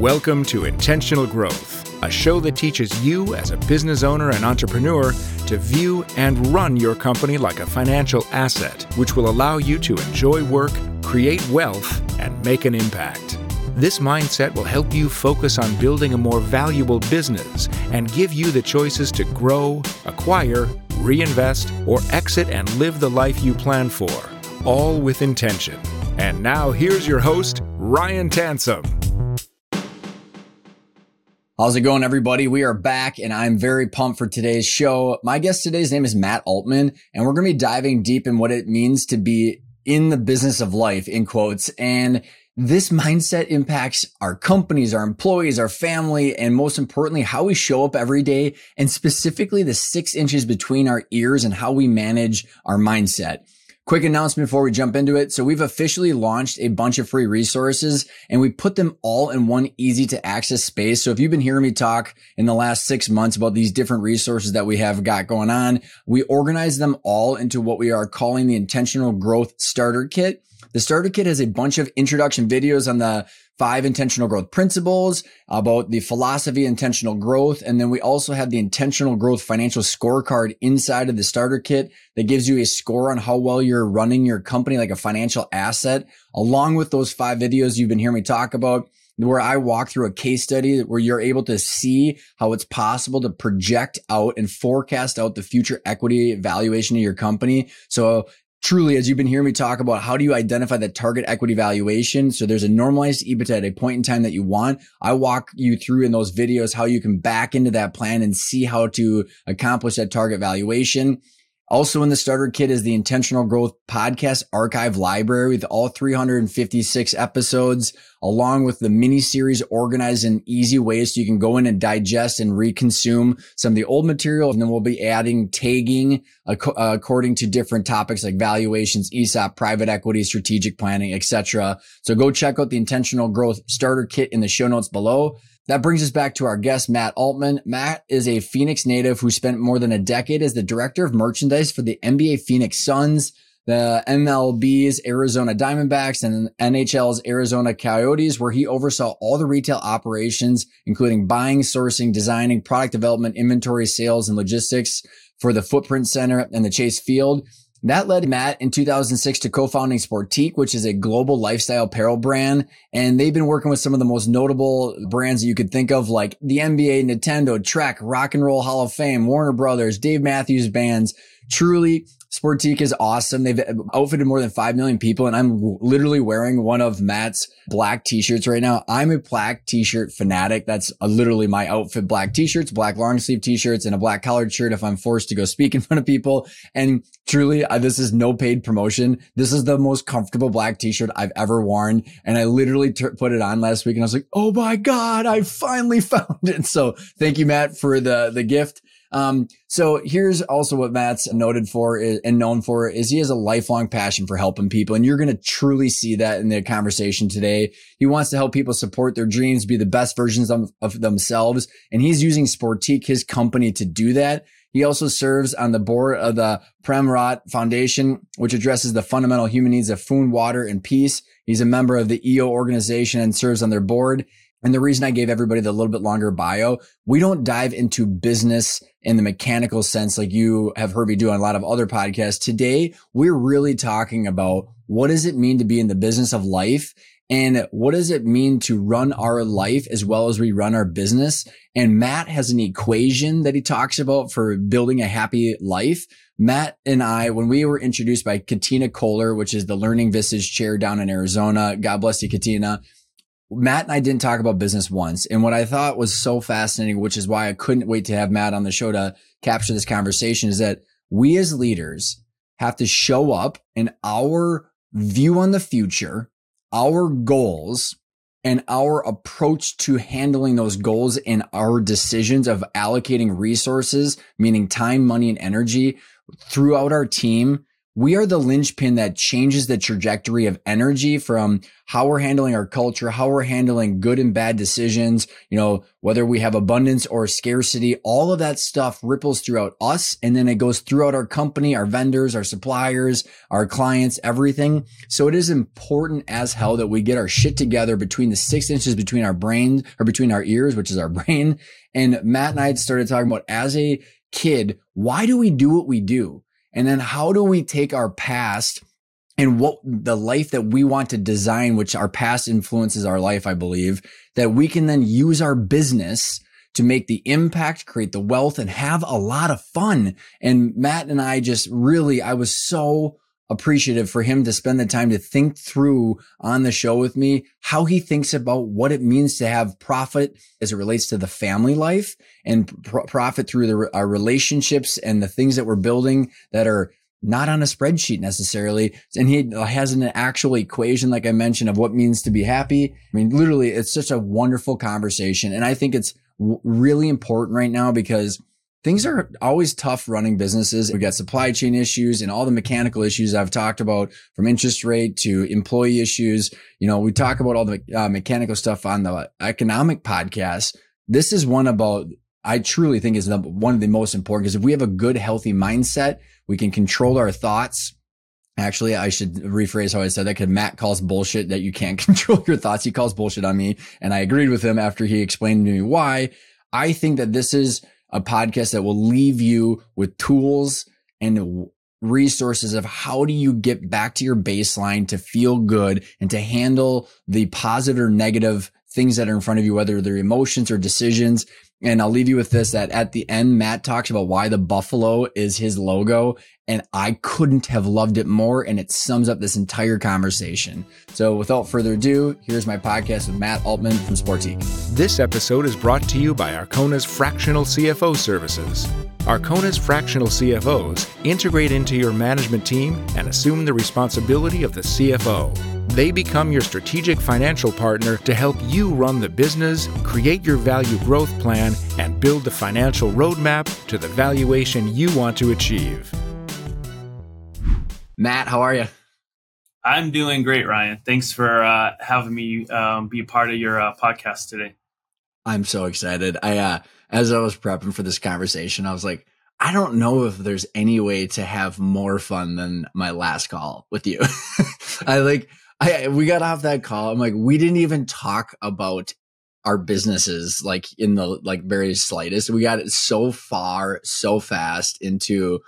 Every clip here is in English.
Welcome to Intentional Growth, a show that teaches you as a business owner and entrepreneur to view and run your company like a financial asset, which will allow you to enjoy work, create wealth, and make an impact. This mindset will help you focus on building a more valuable business and give you the choices to grow, acquire, reinvest, or exit and live the life you plan for, all with intention. And now here's your host, Ryan Tansom. How's it going, everybody? We are back and I'm very pumped for today's show. My guest today's name is Matt Altman, and we're going to be diving deep in what it means to be in the business of life, in quotes. And this mindset impacts our companies, our employees, our family, and most importantly, how we show up every day and specifically the six inches between our ears and how we manage our mindset. Quick announcement before we jump into it. So we've officially launched a bunch of free resources and we put them all in one easy to access space. So if you've been hearing me talk in the last six months about these different resources that we have got going on, we organize them all into what we are calling the intentional growth starter kit. The starter kit has a bunch of introduction videos on the five intentional growth principles about the philosophy intentional growth. And then we also have the intentional growth financial scorecard inside of the starter kit that gives you a score on how well you're running your company like a financial asset, along with those five videos you've been hearing me talk about where I walk through a case study where you're able to see how it's possible to project out and forecast out the future equity valuation of your company. So truly, as you've been hearing me talk about, how do you identify the target equity valuation? So there's a normalized EBITDA at a point in time that you want. I walk you through in those videos how you can back into that plan and see how to accomplish that target valuation. Also in the starter kit is the intentional growth podcast archive library with all 356 episodes, along with the mini series organized in easy ways so you can go in and digest and reconsume some of the old material. And then we'll be adding tagging ac- according to different topics like valuations, ESOP, private equity, strategic planning, etc. So go check out the intentional growth starter kit in the show notes below. That brings us back to our guest, Matt Altman. Matt is a Phoenix native who spent more than a decade as the director of merchandise for the NBA Phoenix Suns, the MLB's Arizona Diamondbacks, and NHL's Arizona Coyotes, where he oversaw all the retail operations, including buying, sourcing, designing, product development, inventory, sales, and logistics for the Footprint Center and the Chase Field. That led Matt in 2006 to co-founding Sportiqe, which is a global lifestyle apparel brand. And they've been working with some of the most notable brands that you could think of, like the NBA, Nintendo, Trek, Rock and Roll Hall of Fame, Warner Brothers, Dave Matthews bands. Truly Sportiqe is awesome. They've outfitted more than 5 million people and I'm literally wearing one of Matt's black t-shirts right now. I'm a black t-shirt fanatic. That's literally my outfit. Black t-shirts, black long sleeve t-shirts and a black collared shirt if I'm forced to go speak in front of people. And truly, uh, this is no paid promotion. This is the most comfortable black t-shirt I've ever worn. And I literally t- put it on last week and I was like, Oh my God, I finally found it. So thank you, Matt, for the, the gift. Um, so here's also what Matt's noted for is, and known for is he has a lifelong passion for helping people. And you're going to truly see that in the conversation today. He wants to help people support their dreams, be the best versions of, of themselves. And he's using Sportiqe, his company to do that. He also serves on the board of the Prem Rawat Foundation, which addresses the fundamental human needs of food, water, and peace. He's a member of the EO organization and serves on their board. And the reason I gave everybody the little bit longer bio, we don't dive into business in the mechanical sense like you have heard me do on a lot of other podcasts. Today, we're really talking about what does it mean to be in the business of life and what does it mean to run our life as well as we run our business? And Matt has an equation that he talks about for building a happy life. Matt and I, when we were introduced by Katina Kohler, which is the Learning Vistage chair down in Arizona, God bless you, Katina Matt and I didn't talk about business once. And what I thought was so fascinating, which is why I couldn't wait to have Matt on the show to capture this conversation, is that we as leaders have to show up in our view on the future, our goals, and our approach to handling those goals and our decisions of allocating resources, meaning time, money, and energy throughout our team we are the linchpin that changes the trajectory of energy from how we're handling our culture, how we're handling good and bad decisions, you know, whether we have abundance or scarcity, all of that stuff ripples throughout us. And then it goes throughout our company, our vendors, our suppliers, our clients, everything. So it is important as hell that we get our shit together between the six inches between our brain or between our ears, which is our brain. And Matt and I started talking about as a kid, why do we do what we do? And then how do we take our past and what the life that we want to design, which our past influences our life, I believe, that we can then use our business to make the impact, create the wealth and have a lot of fun. And Matt and I just really, I was so appreciative for him to spend the time to think through on the show with me how he thinks about what it means to have profit as it relates to the family life and pr- profit through the, our relationships and the things that we're building that are not on a spreadsheet necessarily. And he has an actual equation, like I mentioned, of what means to be happy. I mean, literally, it's such a wonderful conversation. And I think it's w- really important right now because things are always tough running businesses. We've got supply chain issues and all the mechanical issues I've talked about from interest rate to employee issues. You know, we talk about all the uh, mechanical stuff on the economic podcast. This is one about, I truly think is the, one of the most important because if we have a good, healthy mindset, we can control our thoughts. Actually, I should rephrase how I said that because Matt calls bullshit that you can't control your thoughts. He calls bullshit on me. And I agreed with him after he explained to me why. I think that this is a podcast that will leave you with tools and resources of how do you get back to your baseline to feel good and to handle the positive or negative things that are in front of you, whether they're emotions or decisions. And I'll leave you with this that at the end, Matt talks about why the buffalo is his logo. And I couldn't have loved it more. And it sums up this entire conversation. So without further ado, here's my podcast with Matt Altman from Sportiqe. This episode is brought to you by Arkona's Fractional CFO Services. Arkona's fractional CFOs integrate into your management team and assume the responsibility of the CFO. They become your strategic financial partner to help you run the business, create your value growth plan, and build the financial roadmap to the valuation you want to achieve. Matt, how are you? I'm doing great, Ryan. Thanks for uh, having me um, be a part of your uh, podcast today. I'm so excited. I, uh, as I was prepping for this conversation, I was like, I don't know if there's any way to have more fun than my last call with you. I like, I we got off that call. I'm like, we didn't even talk about our businesses like in the like very slightest. We got it so far, so fast into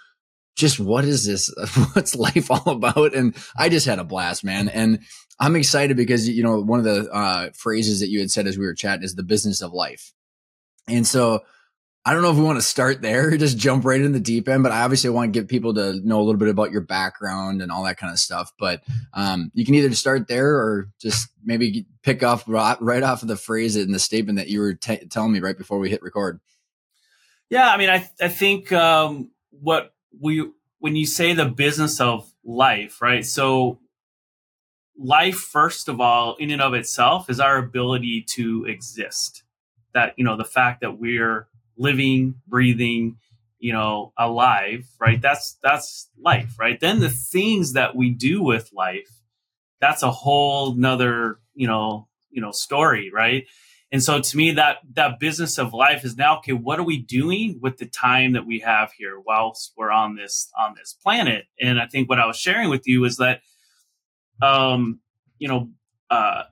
just what is this? What's life all about? And I just had a blast, man. And I'm excited because you know one of the uh, phrases that you had said as we were chatting is the business of life. And so I don't know if we want to start there, just jump right in the deep end, but I obviously want to get people to know a little bit about your background and all that kind of stuff. But um, you can either start there or just maybe pick off right off of the phrase in the statement that you were t- telling me right before we hit record. Yeah, I mean, I I think um, what we when you say the business of life, right? So life, first of all, in and of itself, is our ability to exist. That you know, the fact that we're living, breathing, you know, alive, right? That's that's life, right? Then the things that we do with life, that's a whole nother, you know, you know, story, right? And so to me, that that business of life is now okay. What are we doing with the time that we have here whilst we're on this on this planet? And I think what I was sharing with you is that, um, you know, uh,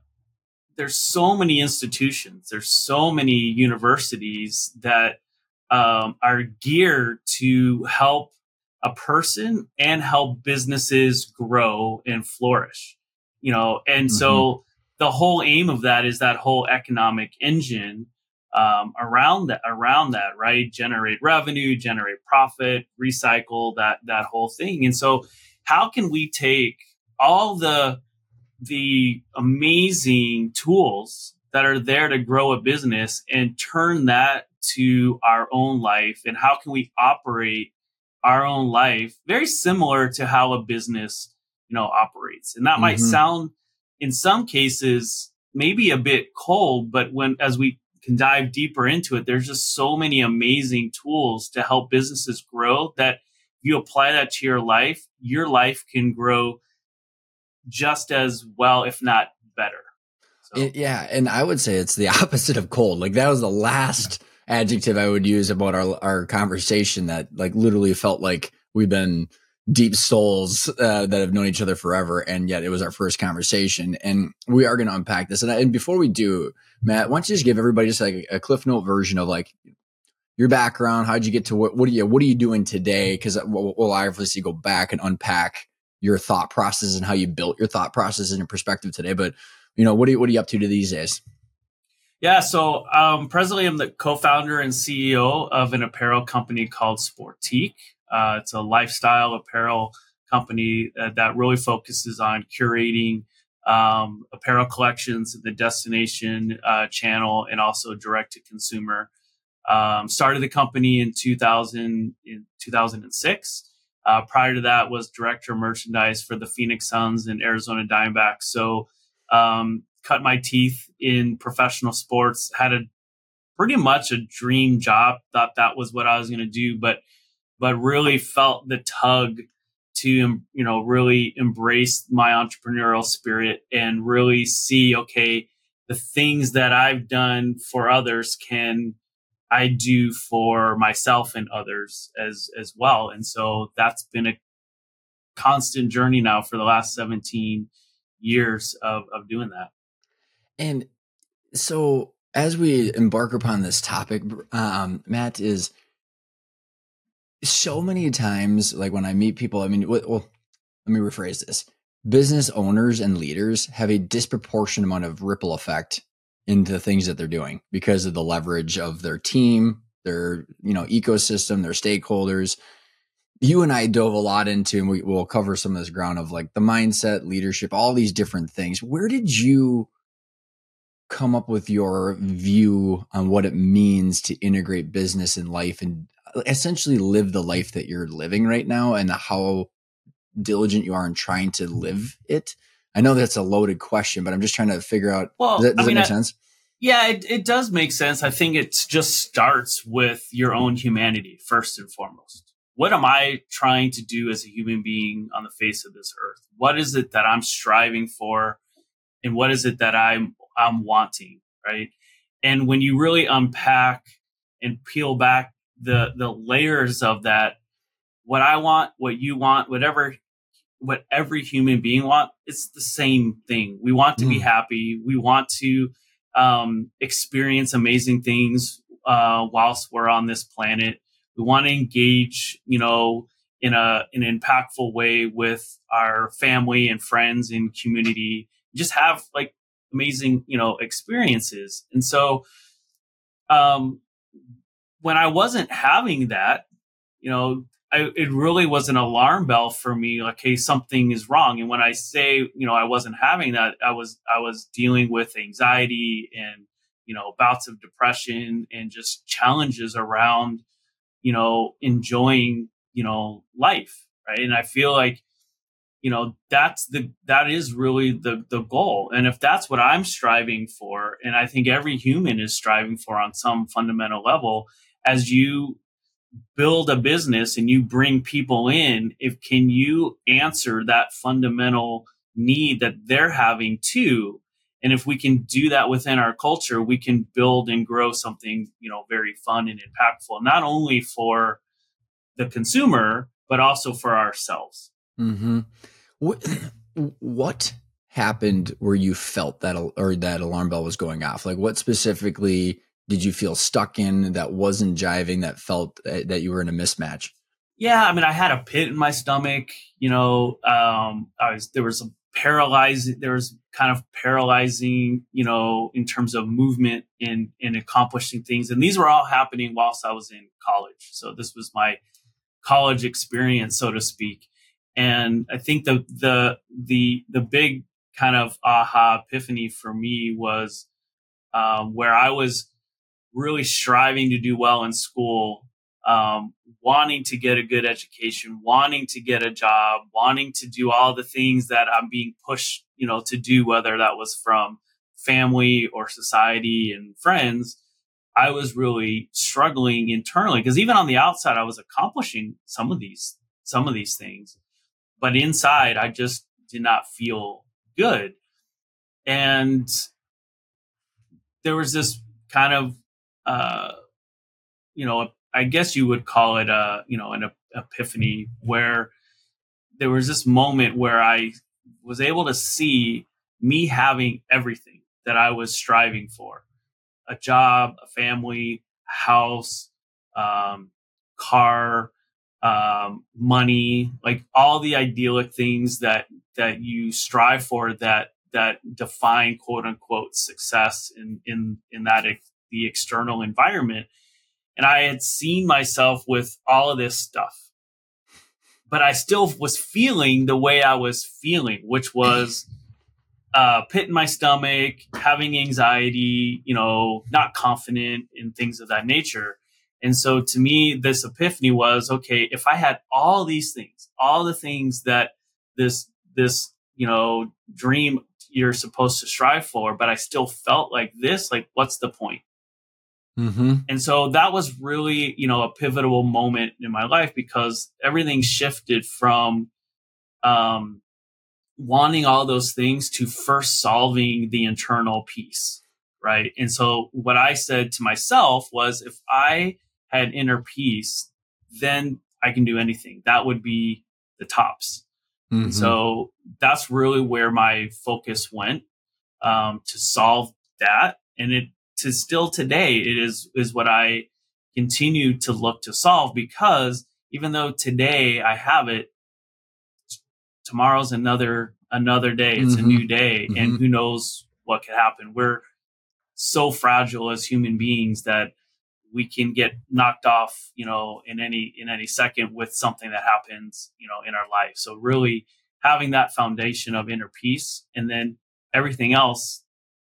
there's so many institutions, there's so many universities that um, are geared to help a person and help businesses grow and flourish. You know, and mm-hmm. so the whole aim of that is that whole economic engine um, around that around that right? Generate revenue generate profit recycle that that whole thing. And so how can we take all the the amazing tools that are there to grow a business and turn that to our own life? And how can we operate our own life very similar to how a business you know operates? And that mm-hmm. might sound in some cases maybe a bit cold but when as we can dive deeper into it there's just so many amazing tools to help businesses grow that you apply that to your life, your life can grow just as well, if not better. So. It, yeah, and I would say it's the opposite of cold. Like that was the last adjective I would use about our our conversation that like literally felt like we've been deep souls uh, that have known each other forever, and yet it was our first conversation. And we are going to unpack this. And, and before we do, Matt, why don't you just give everybody just like a cliff note version of like your background? How'd you get to what? What are you What are you doing today? Because we'll, we'll obviously go back and unpack your thought process and how you built your thought process and your perspective today. But you know, what are you What are you up to these days? Yeah, so um, presently I'm the co-founder and CEO of an apparel company called Sportiqe. Uh, it's a lifestyle apparel company that, uh, that really focuses on curating um, apparel collections the destination uh, channel and also direct to consumer. Um, started the company in 2000 in 2006. Uh, prior to that, was director of merchandise for the Phoenix Suns and Arizona Diamondbacks. So, um, cut my teeth in professional sports. Had a pretty much a dream job. Thought that was what I was going to do, but but really felt the tug to you know really embrace my entrepreneurial spirit and really see okay the things that I've done for others can I do for myself and others as as well. And so that's been a constant journey now for the last 17 years of of doing that. And so as we embark upon this topic um, Matt is so many times, like when I meet people, I mean, well, let me rephrase this. Business owners and leaders have a disproportionate amount of ripple effect into the things that they're doing because of the leverage of their team, their, you know, ecosystem, their stakeholders. You and I dove a lot into, and we will cover some of this ground of like the mindset, leadership, all these different things. Where did you come up with your view on what it means to integrate business and life and essentially live the life that you're living right now and how diligent you are in trying to mm-hmm. live it? I know that's a loaded question, but I'm just trying to figure out. Well, does, that, does I mean, make I, sense? Yeah, it, it does make sense. I think it just starts with your own humanity first and foremost. What am I trying to do as a human being on the face of this earth? What is it that I'm striving for, and what is it that I'm I'm wanting, right? And when you really unpack and peel back the the layers of that what i want what you want whatever what every human being want it's the same thing. We want to mm. be happy. We want to um, experience amazing things uh, whilst we're on this planet. We want to engage you know in a in an impactful way with our family and friends and community. Just have like amazing you know experiences. And so um when I wasn't having that, you know, I, it really was an alarm bell for me. Like, hey, something is wrong. And when I say, you know, I wasn't having that, I was I was dealing with anxiety and you know bouts of depression and just challenges around, you know, enjoying you know life, right? And I feel like you know that's the that is really the the goal and if that's what i'm striving for and i think every human is striving for on some fundamental level as you build a business and you bring people in, if can you answer that fundamental need that they're having too? And if we can do that within our culture, we can build and grow something, you know, very fun and impactful, not only for the consumer, but also for ourselves. Mm-hmm. What, what happened where you felt that, or that alarm bell was going off? Like what specifically did you feel stuck in that wasn't jiving that felt uh, that you were in a mismatch? Yeah i mean i had a pit in my stomach you know um i was there was a paralyzing there was kind of paralyzing you know in terms of movement and in accomplishing things. And these were all happening whilst i was in college. So this was my college experience so to speak. And i think the the the the big kind of aha epiphany for me was um, where i was really striving to do well in school, um, wanting to get a good education, wanting to get a job, wanting to do all the things that I'm being pushed, you know, to do, whether that was from family or society and friends. I was really struggling internally because even on the outside, I was accomplishing some of these some of these things, but inside I just did not feel good. And there was this kind of, uh, you know, I guess you would call it a, you know, an epiphany where there was this moment where I was able to see me having everything that I was striving for. A job, a family, house, um, car, um, money, like all the idyllic things that that you strive for that that define quote unquote success in in in that the external environment. And I had seen myself with all of this stuff, but I still was feeling the way I was feeling, which was uh, pit in my stomach, having anxiety, you know, not confident in things of that nature. And so to me, this epiphany was, okay, if I had all these things, all the things that this, this, you know, dream you're supposed to strive for, but I still felt like this, like, what's the point? Mm-hmm. And so that was really, you know, a pivotal moment in my life because everything shifted from, um, wanting all those things to first solving the internal piece. Right. And so what I said to myself was if I had inner peace, then I can do anything. That would be the tops. Mm-hmm. So that's really where my focus went um, to solve that. And it to still today, it is is what I continue to look to solve because even though today I have it, tomorrow's another another day. It's mm-hmm. a new day, mm-hmm. and who knows what could happen. We're so fragile as human beings that we can get knocked off, you know, in any in any second with something that happens, you know, in our life. So really having that foundation of inner peace, and then everything else,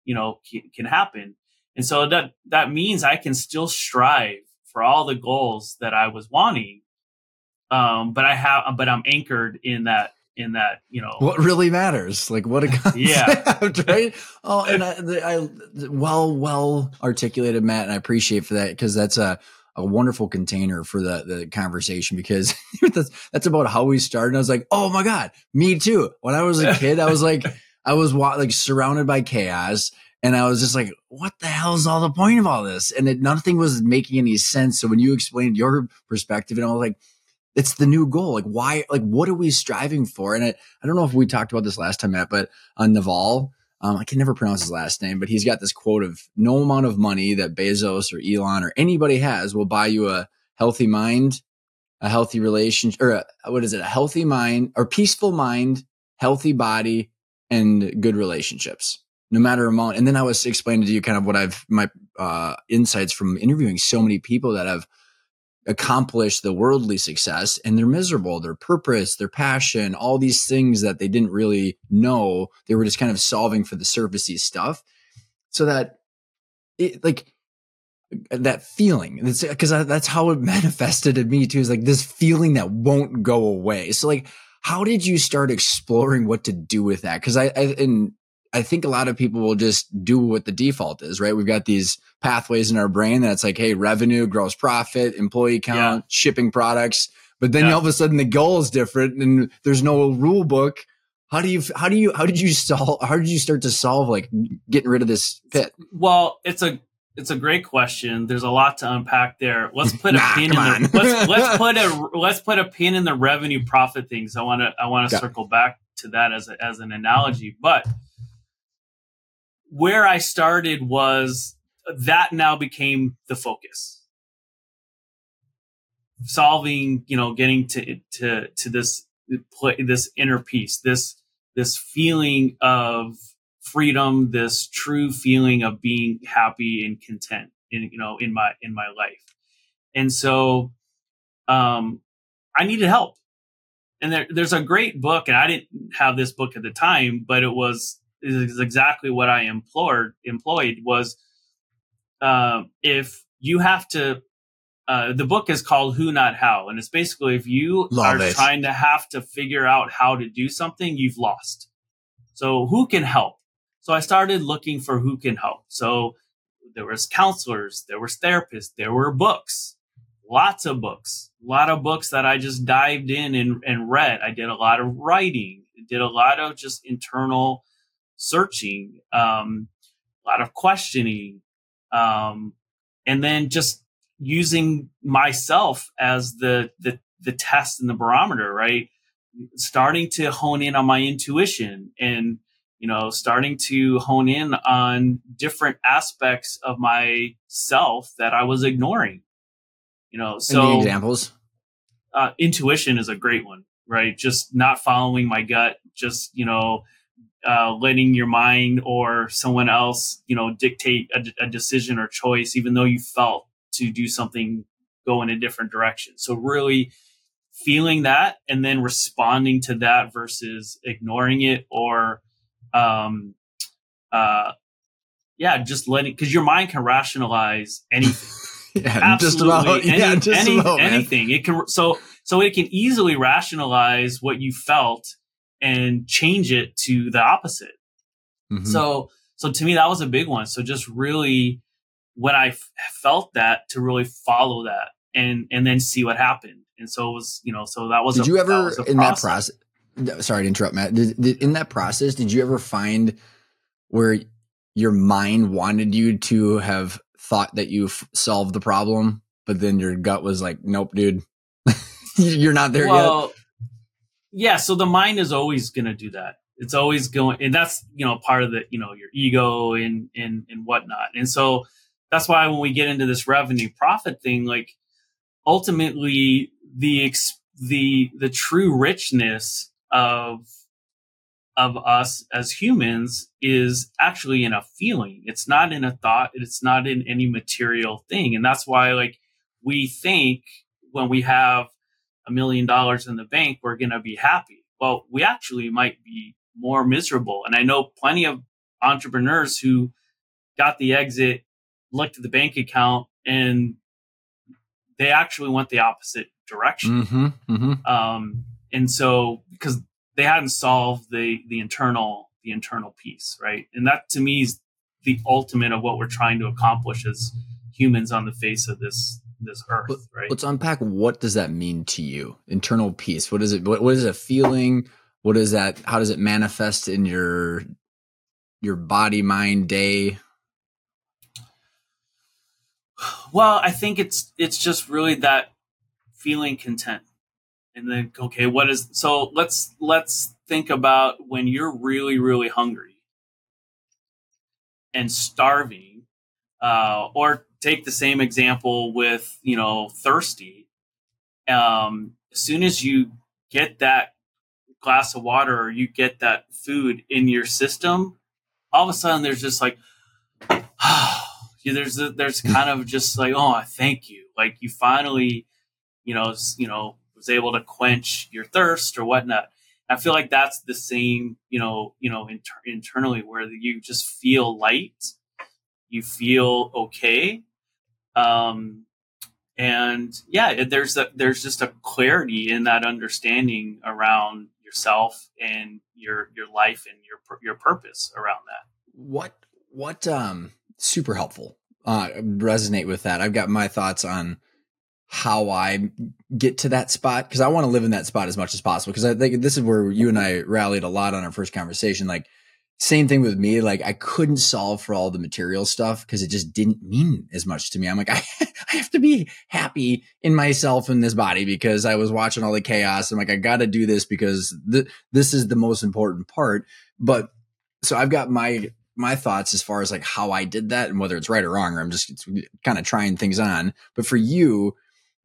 you know, can, can happen. And so that that means I can still strive for all the goals that I was wanting, um, but I have, but I'm anchored in that in that you know what really matters like what a concept yeah. right? Oh and I, I, well well articulated matt and i appreciate for that because that's a a wonderful container for the the conversation because that's, that's about how we started. I was like oh my god me too. When i was a kid i was like i was like surrounded by chaos and I was just like, what the hell is all the point of all this? And it, nothing was making any sense. So when you explained your perspective, and I was like, it's the new goal. Like why, like what are we striving for? And I, I don't know if we talked about this last time, Matt, but on Naval, um, I can never pronounce his last name, but he's got this quote of no amount of money that Bezos or Elon or anybody has will buy you a healthy mind, a healthy relationship, or a, what is it? A healthy mind or peaceful mind, healthy body, and good relationships. No matter amount. And then I was explaining to you kind of what I've my uh, insights from interviewing so many people that have accomplished the worldly success and they're miserable their purpose their passion all these things that they didn't really know. They were just kind of solving for the surfacey stuff. So that it like that feeling because that's how it manifested in me too is like this feeling that won't go away. So like how did you start exploring what to do with that? Because I, I and I think a lot of people will just do what the default is, right? We've got these pathways in our brain that's like, hey, revenue, gross profit, employee count, yeah. shipping products. But then yeah. all of a sudden the goal is different and there's no rule book. How do you, how do you, how did you solve, how did you start to solve like getting rid of this pit? Well, it's a, it's a great question. There's a lot to unpack there. Let's put nah, a pin in the, let's, let's put a, let's put a pin in the revenue profit things. I want to, I want to circle back to that as a, as an analogy, but where I started was that now became the focus. Solving, you know, getting to to to this this inner peace, this this feeling of freedom, this true feeling of being happy and content in you know in my in my life. And so um I needed help. And there, there's a great book, and I didn't have this book at the time, but it was is exactly what I employed employed was uh, if you have to uh, the book is called Who Not How, and it's basically if you Love are it. trying to have to figure out how to do something, you've lost. So who can help? So I started looking for who can help. So there was counselors, there was therapists, there were books. lots of books, a lot of books that I just dived in and, and read. I did a lot of writing, did a lot of just internal searching, um, a lot of questioning, um, and then just using myself as the, the the test and the barometer, right? Starting to hone in on my intuition and you know, starting to hone in on different aspects of myself that I was ignoring. You know, so Any examples. Uh, intuition is a great one, right? Just not following my gut, just you know, uh, letting your mind or someone else, you know, dictate a, a decision or choice, even though you felt to do something go in a different direction. So really feeling that and then responding to that versus ignoring it or um uh yeah just letting because your mind can rationalize anything. Yeah, absolutely just about, any, yeah, just any, about, anything. It can so so it can easily rationalize what you felt and change it to the opposite Mhm. so so to me that was a big one so just really when i f- felt that to really follow that and and then see what happened and so it was you know so that was did a, you that ever a in that process? Sorry to interrupt, Matt. Did, did, in that process, did you ever find where your mind wanted you to have thought that you solved the problem, but then your gut was like, "Nope, dude, you're not there yet." Yeah. So the mind is always going to do that. It's always going, and that's you know part of the you know your ego and and and whatnot. And so that's why when we get into this revenue profit thing, like ultimately the ex- the the true richness of of us as humans is actually in a feeling. It's not in a thought. It's not in any material thing. And that's why like we think when we have a million dollars in the bank, we're going to be happy. Well, we actually might be more miserable. And I know plenty of entrepreneurs who got the exit, looked at the bank account, and they actually went the opposite direction. Mm-hmm, mm-hmm. Um, and so because they hadn't solved the the internal the internal piece, right? And that to me is the ultimate of what we're trying to accomplish as humans on the face of this this earth, right? Let's unpack what does that mean to you? Internal peace. What is it? What, what is a feeling? What is that? How does it manifest in your your body, mind, day? Well, I think it's it's just really that feeling content. And then okay, what is so let's let's think about when you're really, really hungry and starving, uh, or take the same example with, you know, thirsty. Um, as soon as you get that glass of water or you get that food in your system, all of a sudden there's just like yeah, there's there's kind of just like oh thank you like you finally you know you know was able to quench your thirst or whatnot i feel like that's the same you know you know inter- internally where you just feel light you feel okay um and yeah there's a, there's just a clarity in that understanding around yourself and your your life and your your purpose around that What what um super helpful. Uh resonate with that. I've got my thoughts on how I get to that spot because I want to live in that spot as much as possible because I think this is where you and I rallied a lot on our first conversation like same thing with me like I couldn't solve for all the material stuff because it just didn't mean as much to me. I'm like I, I have to be happy in myself in this body because I was watching all the chaos. I'm like I got to do this because th- this is the most important part. But so I've got my my thoughts as far as like how I did that and whether it's right or wrong or I'm just kind of trying things on. But for you,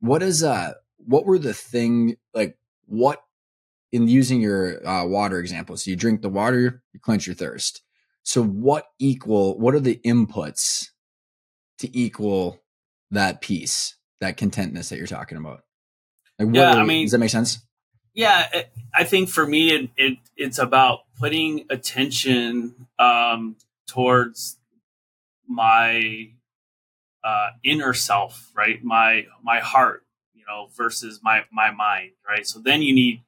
what is uh what were the thing like what in using your uh, water example? So you drink the water, you quench your thirst. So what equal what are the inputs to equal that peace, that contentness that you're talking about? Like what Yeah, I mean- does that make sense? yeah i think for me it, it it's about putting attention um towards my uh inner self right my my heart you know versus my my mind right so then you need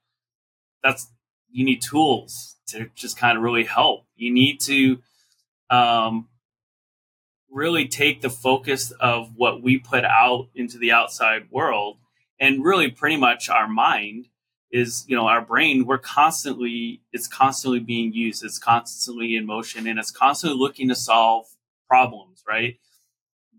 that's you need tools to just kind of really help. You need to um really take the focus of what we put out into the outside world and really pretty much our mind is you know our brain we're constantly it's constantly being used it's constantly in motion and it's constantly looking to solve problems right?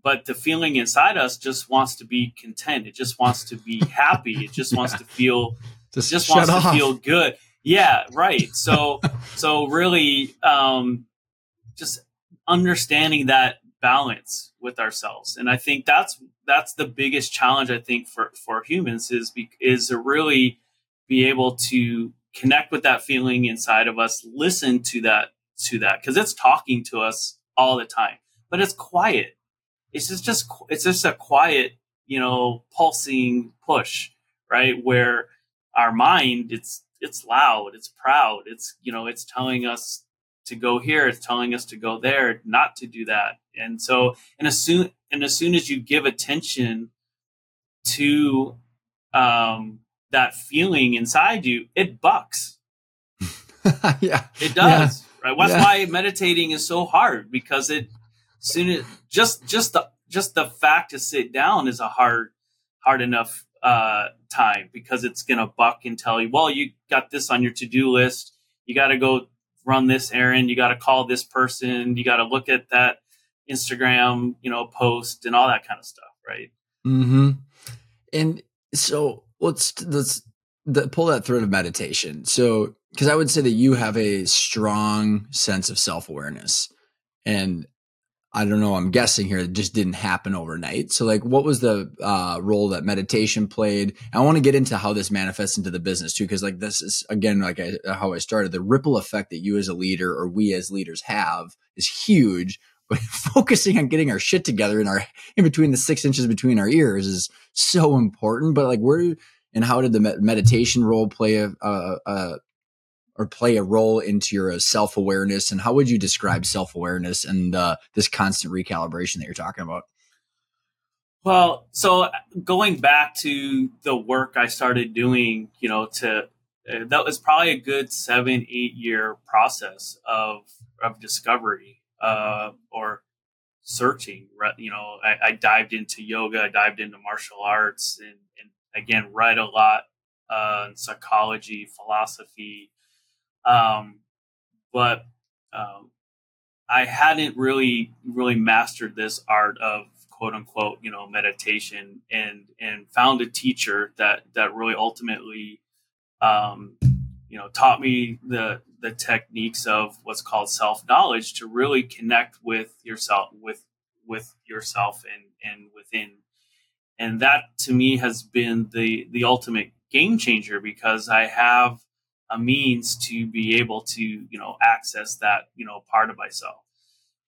But the feeling inside us just wants to be content it just wants to be happy it just wants to feel just, just wants off. to feel good yeah right so so really um just understanding that balance with ourselves and i think that's that's the biggest challenge i think for for humans is be, is to really be able to connect with that feeling inside of us, listen to that to that because it's talking to us all the time, but it's quiet. It's just, just it's just a quiet, you know, pulsing push, right? Where our mind, it's it's loud, it's proud, it's you know, it's telling us to go here, it's telling us to go there, not to do that. And so, and as soon and as soon as you give attention to um, that feeling inside you, it bucks. yeah, it does. Yeah. Right. That's yeah. why meditating is so hard because it soon it, just just the just the fact to sit down is a hard hard enough uh, time because it's gonna buck and tell you, well, you got this on your to do list. You got to go run this errand. You got to call this person. You got to look at that Instagram, you know, post and all that kind of stuff, right? Hmm. And so let's let's the, pull that thread of meditation. So, because I would say that you have a strong sense of self awareness, and I don't know. I'm guessing here it just didn't happen overnight. So, like, what was the uh, role that meditation played? I want to get into how this manifests into the business too, because like this is again like I, how I started. The ripple effect that you as a leader or we as leaders have is huge. But focusing on getting our shit together in our in between the six inches between our ears is so important. But like, where and how did the meditation role play a, a, a or play a role into your uh, self awareness? And how would you describe self awareness and uh, this constant recalibration that you're talking about? Well, so going back to the work I started doing, you know, to uh, that was probably a good seven, eight year process of of discovery uh, or searching. You know, I, I, dived into yoga, I dived into martial arts, and, and again, read a lot uh, psychology, philosophy, um, but um, I hadn't really really mastered this art of quote unquote you know meditation and and found a teacher that that really ultimately um, you know taught me the the techniques of what's called self knowledge to really connect with yourself with with yourself and and within. And that to me has been the the ultimate game changer because I have a means to be able to you know access that you know part of myself.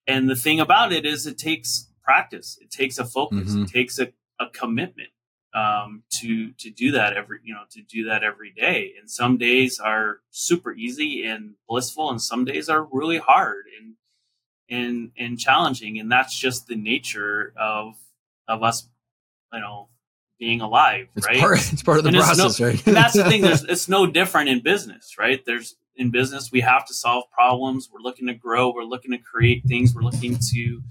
And the thing about it is, it takes practice. It takes a focus. Mm-hmm. It takes a, a commitment um, to to do that every you know to do that every day. And some days are super easy and blissful, and some days are really hard and and and challenging. And that's just the nature of of us you know being alive, it's right? Part, it's part of the and process, no, right? and that's the thing. There's, it's no different in business, right? There's in business we have to solve problems. We're looking to grow. We're looking to create things. We're looking to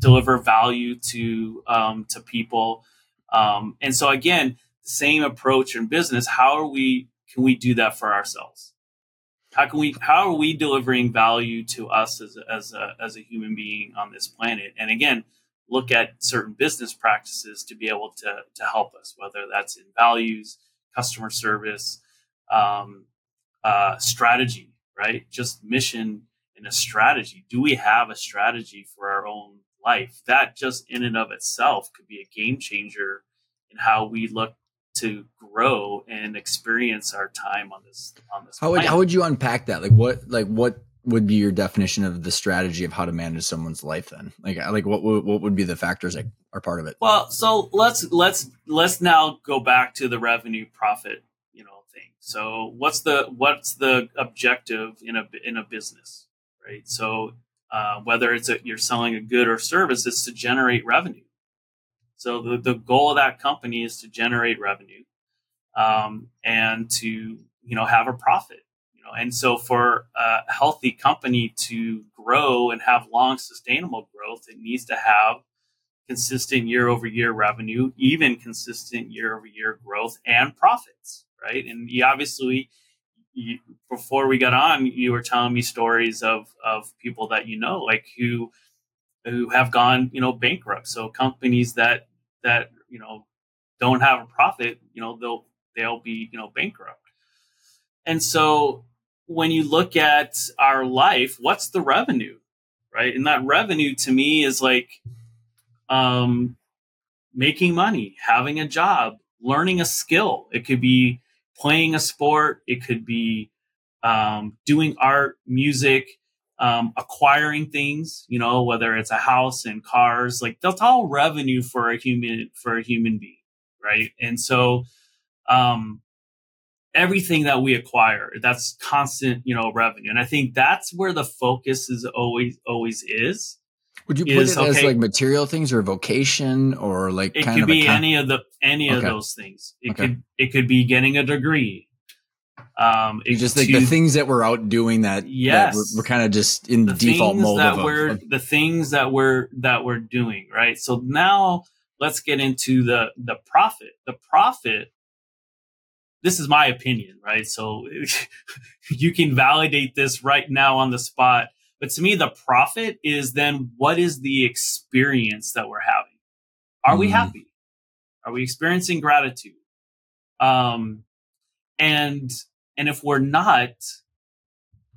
deliver value to um, to people. Um, and so again, same approach in business. How are we? Can we do that for ourselves? How can we? How are we delivering value to us as a, as a, as a human being on this planet? And again, look at certain business practices to be able to, to help us, whether that's in values, customer service, um, uh, strategy, right? Just mission and a strategy. Do we have a strategy for our own life? That just in and of itself could be a game changer in how we look to grow and experience our time on this on this. How would, how would you unpack that? Like what like what would be your definition of the strategy of how to manage someone's life then? Like like what what would be the factors that are part of it? Well so let's let's let's now go back to the revenue profit you know thing. So what's the what's the objective in a in a business right? So uh, whether it's a, you're selling a good or service it's to generate revenue. So the, the goal of that company is to generate revenue um, and to you know have a profit You know, and so for a healthy company to grow and have long sustainable growth, it needs to have consistent year over year revenue, even consistent year over year growth and profits, right? And you obviously, you, before we got on, you were telling me stories of of people that you know, like who who have gone, you know, bankrupt. So companies that that you know don't have a profit, you know, they'll they'll be you know bankrupt. And so when you look at our life, what's the revenue, right? And that revenue to me is like um, making money, having a job, learning a skill. It could be playing a sport, it could be um, doing art, music, um, acquiring things. You know, whether it's a house and cars, like that's all revenue for a human for a human being, right? And so, um, everything that we acquire that's constant you know revenue and i think that's where the focus is always always is would you put is, it as okay, like material things or vocation or like it could be any of the any okay. of those things. It okay. could it could be getting a degree. Um, it, just like to, the things that we're out doing that. Yes, that we're, we're kind of just in the, the default mode that of, we're of, the things that we're that we're doing right. So now let's get into the the profit. The profit. This is my opinion, right? So you can validate this right now on the spot but to me, the profit is then what is the experience that we're having? Are mm. we happy? Are we experiencing gratitude? Um, and, and if we're not,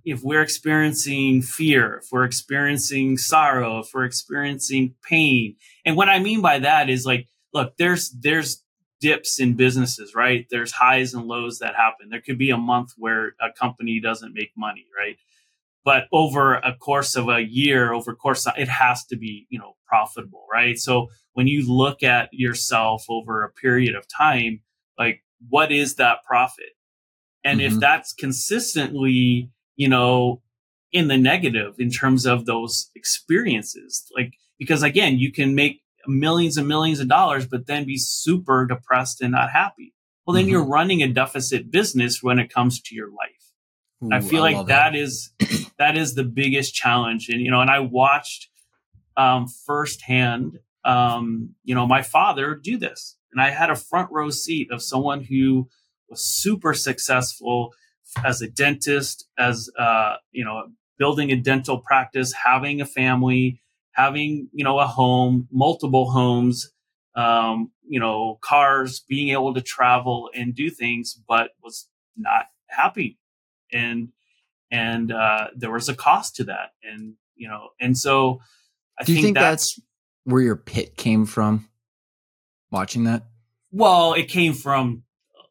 if we're experiencing fear, if we're experiencing sorrow, if we're experiencing pain, and what I mean by that is like, look, there's, there's dips in businesses, right? There's highs and lows that happen. There could be a month where a company doesn't make money, right? but over a course of a year over course it has to be you know profitable right so when you look at yourself over a period of time like what is that profit and mm-hmm. if that's consistently you know in the negative in terms of those experiences like because again you can make millions and millions of dollars but then be super depressed and not happy well then mm-hmm. you're running a deficit business when it comes to your life Ooh, I feel I like that, that is that is the biggest challenge. And you know, and I watched um, firsthand, um, you know, my father do this, and I had a front row seat of someone who was super successful as a dentist, as uh, you know, building a dental practice, having a family, having you know a home, multiple homes, um, you know, cars, being able to travel and do things, but was not happy and and uh, there was a cost to that, and you know, and so I do you think, think that's, that's where your pit came from? Watching that, well, it came from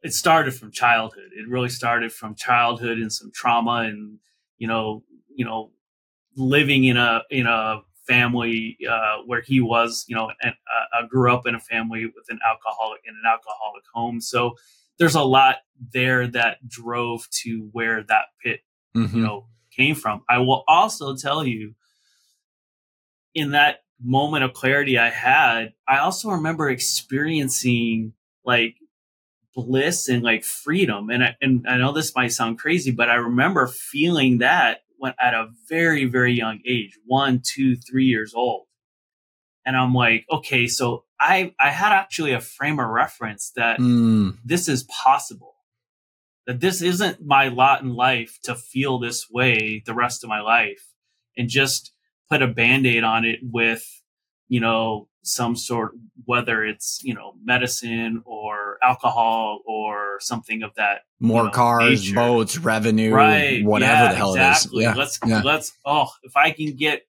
it started from childhood. It really started from childhood and some trauma, and you know, you know, living in a in a family uh, where he was, you know, and uh, I grew up in a family with an alcoholic in an alcoholic home. So there's a lot there that drove to where that pit, mm-hmm. you know, came from. I will also tell you in that moment of clarity I had, I also remember experiencing like bliss and like freedom. And I, and I know this might sound crazy, but I remember feeling that when at a very, very young age, one, two, three years old. And I'm like, okay, so I, I had actually a frame of reference that mm. this is possible, that this isn't my lot in life to feel this way the rest of my life and just put a band aid on it with, you know, some sort, whether it's, you know, medicine or alcohol or something of that. More you know, cars, nature. boats, revenue, right. whatever yeah, the hell exactly. it is. Yeah. Let's, yeah. let's, oh, if I can get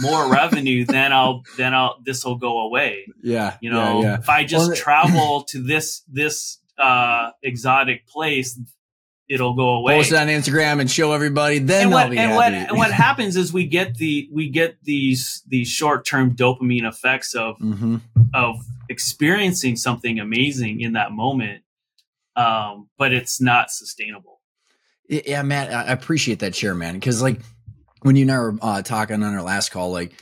more revenue, then I'll then I'll this will go away. Yeah, you know, yeah, if I just well, travel to this this uh exotic place, it'll go away. Post it on Instagram and show everybody. Then and what, and what and what happens is we get the we get these these short term dopamine effects of mm-hmm. of experiencing something amazing in that moment, um, but it's not sustainable. Yeah, man, I appreciate that share, man, because like when you and I were uh, talking on our last call, like,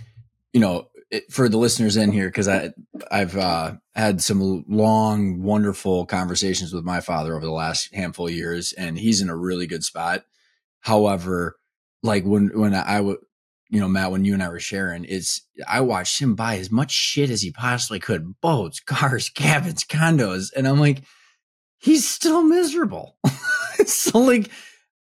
you know, for the listeners in here, because I I've uh, had some long, wonderful conversations with my father over the last handful of years, and he's in a really good spot. However, like when, when I would, you know, Matt, when you and I were sharing, it's, I watched him buy as much shit as he possibly could boats, cars, cabins, condos. And I'm like, he's still miserable. so, like,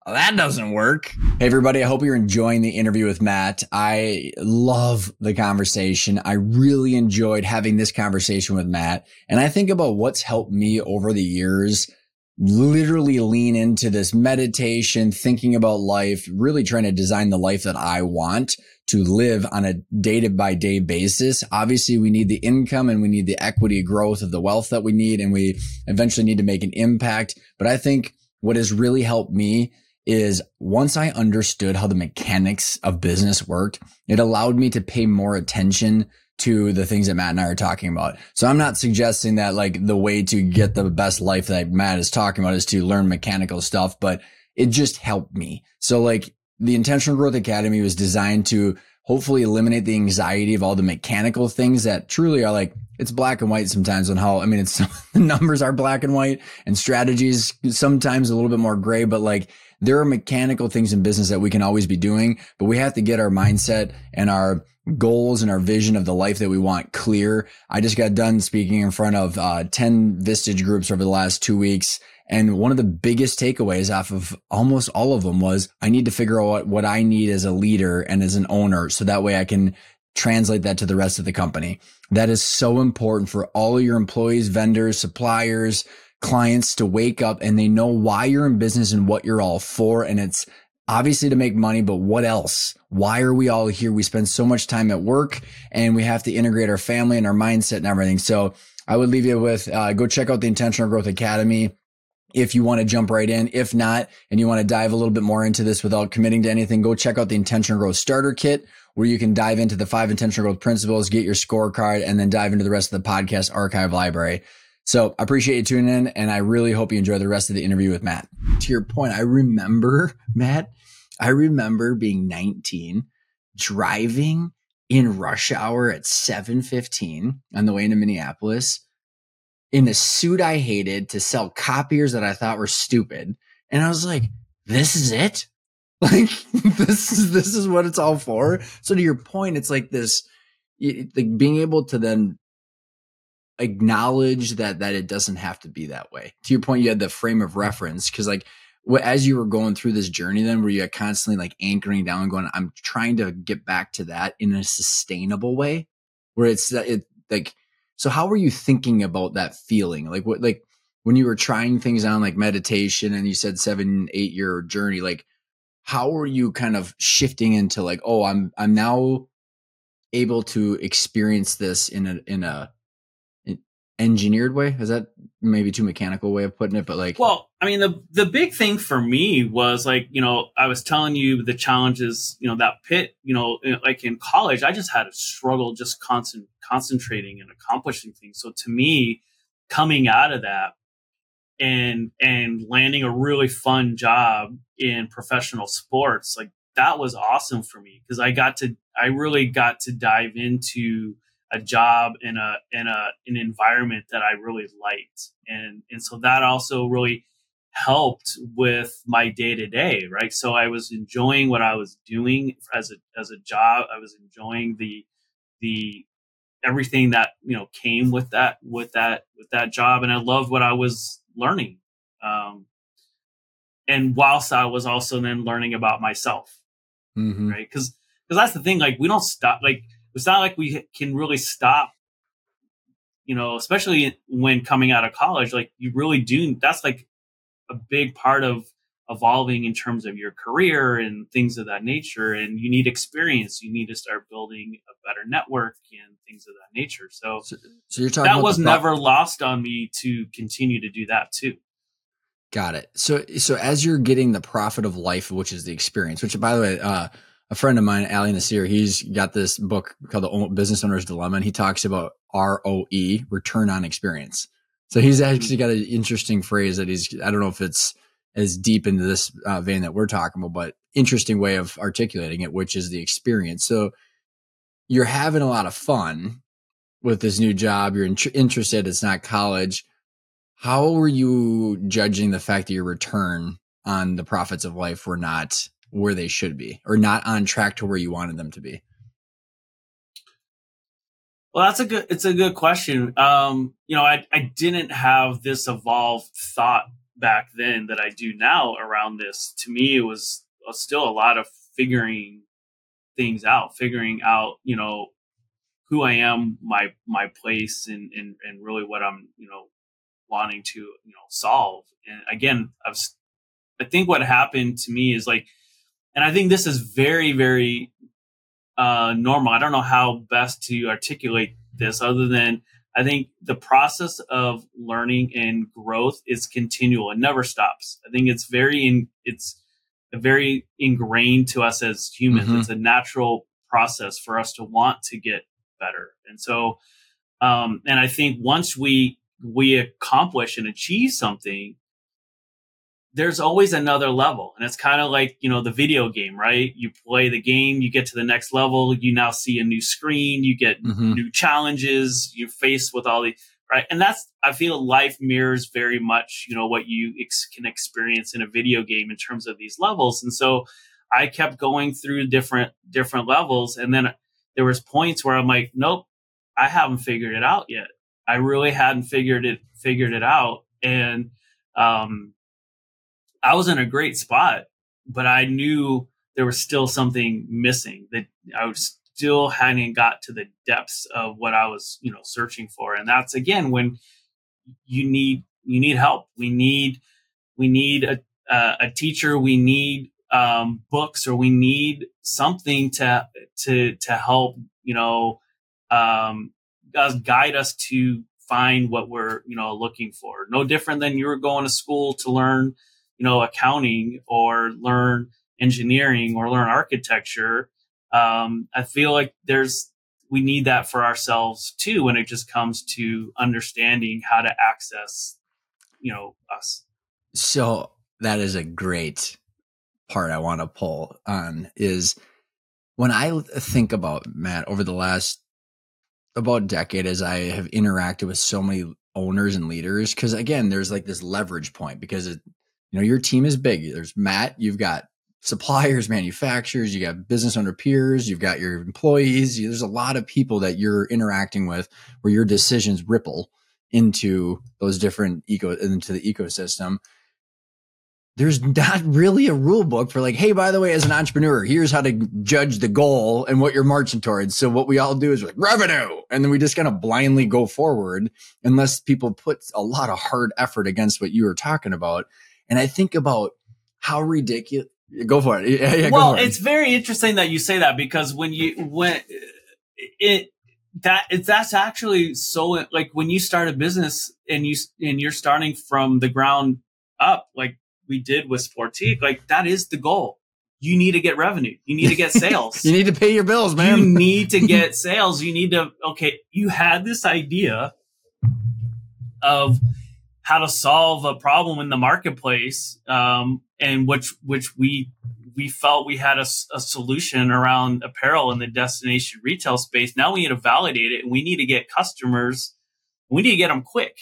that doesn't work. Hey, everybody. I hope you're enjoying the interview with Matt. I love the conversation. I really enjoyed having this conversation with Matt. And I think about what's helped me over the years literally lean into this meditation, thinking about life, really trying to design the life that I want to live on a day to by day basis. Obviously, we need the income and we need the equity growth of the wealth that we need. And we eventually need to make an impact. But I think what has really helped me is once I understood how the mechanics of business worked, it allowed me to pay more attention to the things that Matt and I are talking about. So I'm not suggesting that like the way to get the best life that Matt is talking about is to learn mechanical stuff, but it just helped me. So like the Intentional Growth Academy was designed to hopefully eliminate the anxiety of all the mechanical things that truly are like it's black and white sometimes on how I mean it's the numbers are black and white and strategies sometimes a little bit more gray, but like there are mechanical things in business that we can always be doing, but we have to get our mindset and our goals and our vision of the life that we want clear. I just got done speaking in front of uh, 10 Vistage groups over the last two weeks. And one of the biggest takeaways off of almost all of them was I need to figure out what, I need as a leader and as an owner. So that way I can translate that to the rest of the company. That is so important for all of your employees, vendors, suppliers, clients to wake up and they know why you're in business and what you're all for. And it's obviously to make money, but what else? Why are we all here? We spend so much time at work and we have to integrate our family and our mindset and everything. So I would leave you with, uh, go check out the Intentional Growth Academy if you want to jump right in. If not, and you want to dive a little bit more into this without committing to anything, go check out the Intentional Growth Starter Kit where you can dive into the five intentional growth principles, get your scorecard, and then dive into the rest of the podcast archive library. So I appreciate you tuning in and I really hope you enjoy the rest of the interview with Matt. To your point, I remember, Matt, I remember being 19, driving in rush hour at 7:15 on the way into Minneapolis in a suit I hated to sell copiers that I thought were stupid. And I was like, this is it? Like this is this is what it's all for. So to your point, it's like this like being able to then acknowledge that that it doesn't have to be that way. To your point, you had the frame of reference because like as you were going through this journey, then were you constantly like anchoring down, and going, "I'm trying to get back to that in a sustainable way," where it's uh, it like. So how were you thinking about that feeling? Like what like when you were trying things on like meditation and you said seven eight year journey like how were you kind of shifting into like oh i'm i'm now able to experience this in a in a engineered way? Is that maybe too mechanical way of putting it but like well i mean the the big thing for me was like you know i was telling you the challenges you know that pit you know like in college i just had a struggle just constant concentrating and accomplishing things. So to me coming out of that and and landing a really fun job in professional sports like that was awesome for me because i got to i really got to dive into a job in a in a an environment that I really liked, and and so that also really helped with my day to day, right? So I was enjoying what I was doing as a as a job. I was enjoying the the everything that you know came with that with that with that job, and I loved what I was learning. Um, and whilst I was also then learning about myself, mm-hmm. right? Because because that's the thing, like we don't stop, like it's not like we can really stop you know especially when coming out of college like you really do that's like a big part of evolving in terms of your career and things of that nature and you need experience. You need to start building a better network and things of that nature. So, so, so you're talking that was never lost on me to continue to do that too. Got it. So so as you're getting the profit of life which is the experience which by the way uh a friend of mine, Ali Nasir, he's got this book called The Business Owner's Dilemma, and he talks about ROE, return on experience. So he's mm-hmm. actually got an interesting phrase that he's, I don't know if it's as deep into this uh, vein that we're talking about, but interesting way of articulating it, which is the experience. So you're having a lot of fun with this new job. You're in- interested. It's not college. How were you judging the fact that your return on the profits of life were not where they should be or not on track to where you wanted them to be? Well, that's a good. It's a good question. Um, you know, I I didn't have this evolved thought back then that I do now around this. To me, it was still a lot of figuring things out, figuring out, you know, who I am, my my place, and and and really what I'm, you know, wanting to, you know, solve. And again, I've, I think what happened to me is like, and I think this is very very uh, normal. I don't know how best to articulate this other than I think the process of learning and growth is continual. It never stops. I think it's very in, it's very ingrained to us as humans. Mm-hmm. It's a natural process for us to want to get better. And so, um, and I think once we, we accomplish and achieve something, there's always another level. And it's kind of like, you know, the video game, right? You play the game, you get to the next level, you now see a new screen, you get mm-hmm. new challenges, you're faced with all the, right? And that's, I feel life mirrors very much, you know, what you ex- can experience in a video game in terms of these levels. And so I kept going through different, different levels. And then there was points where I'm like, nope, I haven't figured it out yet. I really hadn't figured it, figured it out. And, um, I was in a great spot, but I knew there was still something missing that I was still hadn't got to the depths of what I was, you know, searching for. And that's again when you need you need help. We need we need a a, teacher. We need um, books, or we need something to to to help you know um, guide us to find what we're you know looking for. No different than you were going to school to learn you know, accounting or learn engineering or learn architecture. Um, I feel like there's, we need that for ourselves too when it just comes to understanding how to access, you know, us. So that is a great part I want to pull on is when I think about Matt over the last about decade as I have interacted with so many owners and leaders because again there's like this leverage point because it, you know, your team is big. There's Matt, you've got suppliers, manufacturers, you got business owner peers, you've got your employees. There's a lot of people that you're interacting with where your decisions ripple into those different eco into the ecosystem. There's not really a rule book for like, hey, by the way, as an entrepreneur, here's how to judge the goal and what you're marching towards. So what we all do is like revenue, and then we just kind of blindly go forward unless people put a lot of hard effort against what you were talking about. And I think about how ridiculous. Go for it. Yeah, yeah, well, it's very interesting that you say that because when you when it that it's that's actually so like when you start a business and you and you're starting from the ground up like we did with Sportiqe, like that is the goal. You need to get revenue. You need to get sales. you need to pay your bills, man. You need to get sales. You need to okay, you had this idea of how to solve a problem in the marketplace, um, and which which we we felt we had a, a, solution around apparel in the destination retail space. Now we need to validate it, and we need to get customers. We need to get them quick,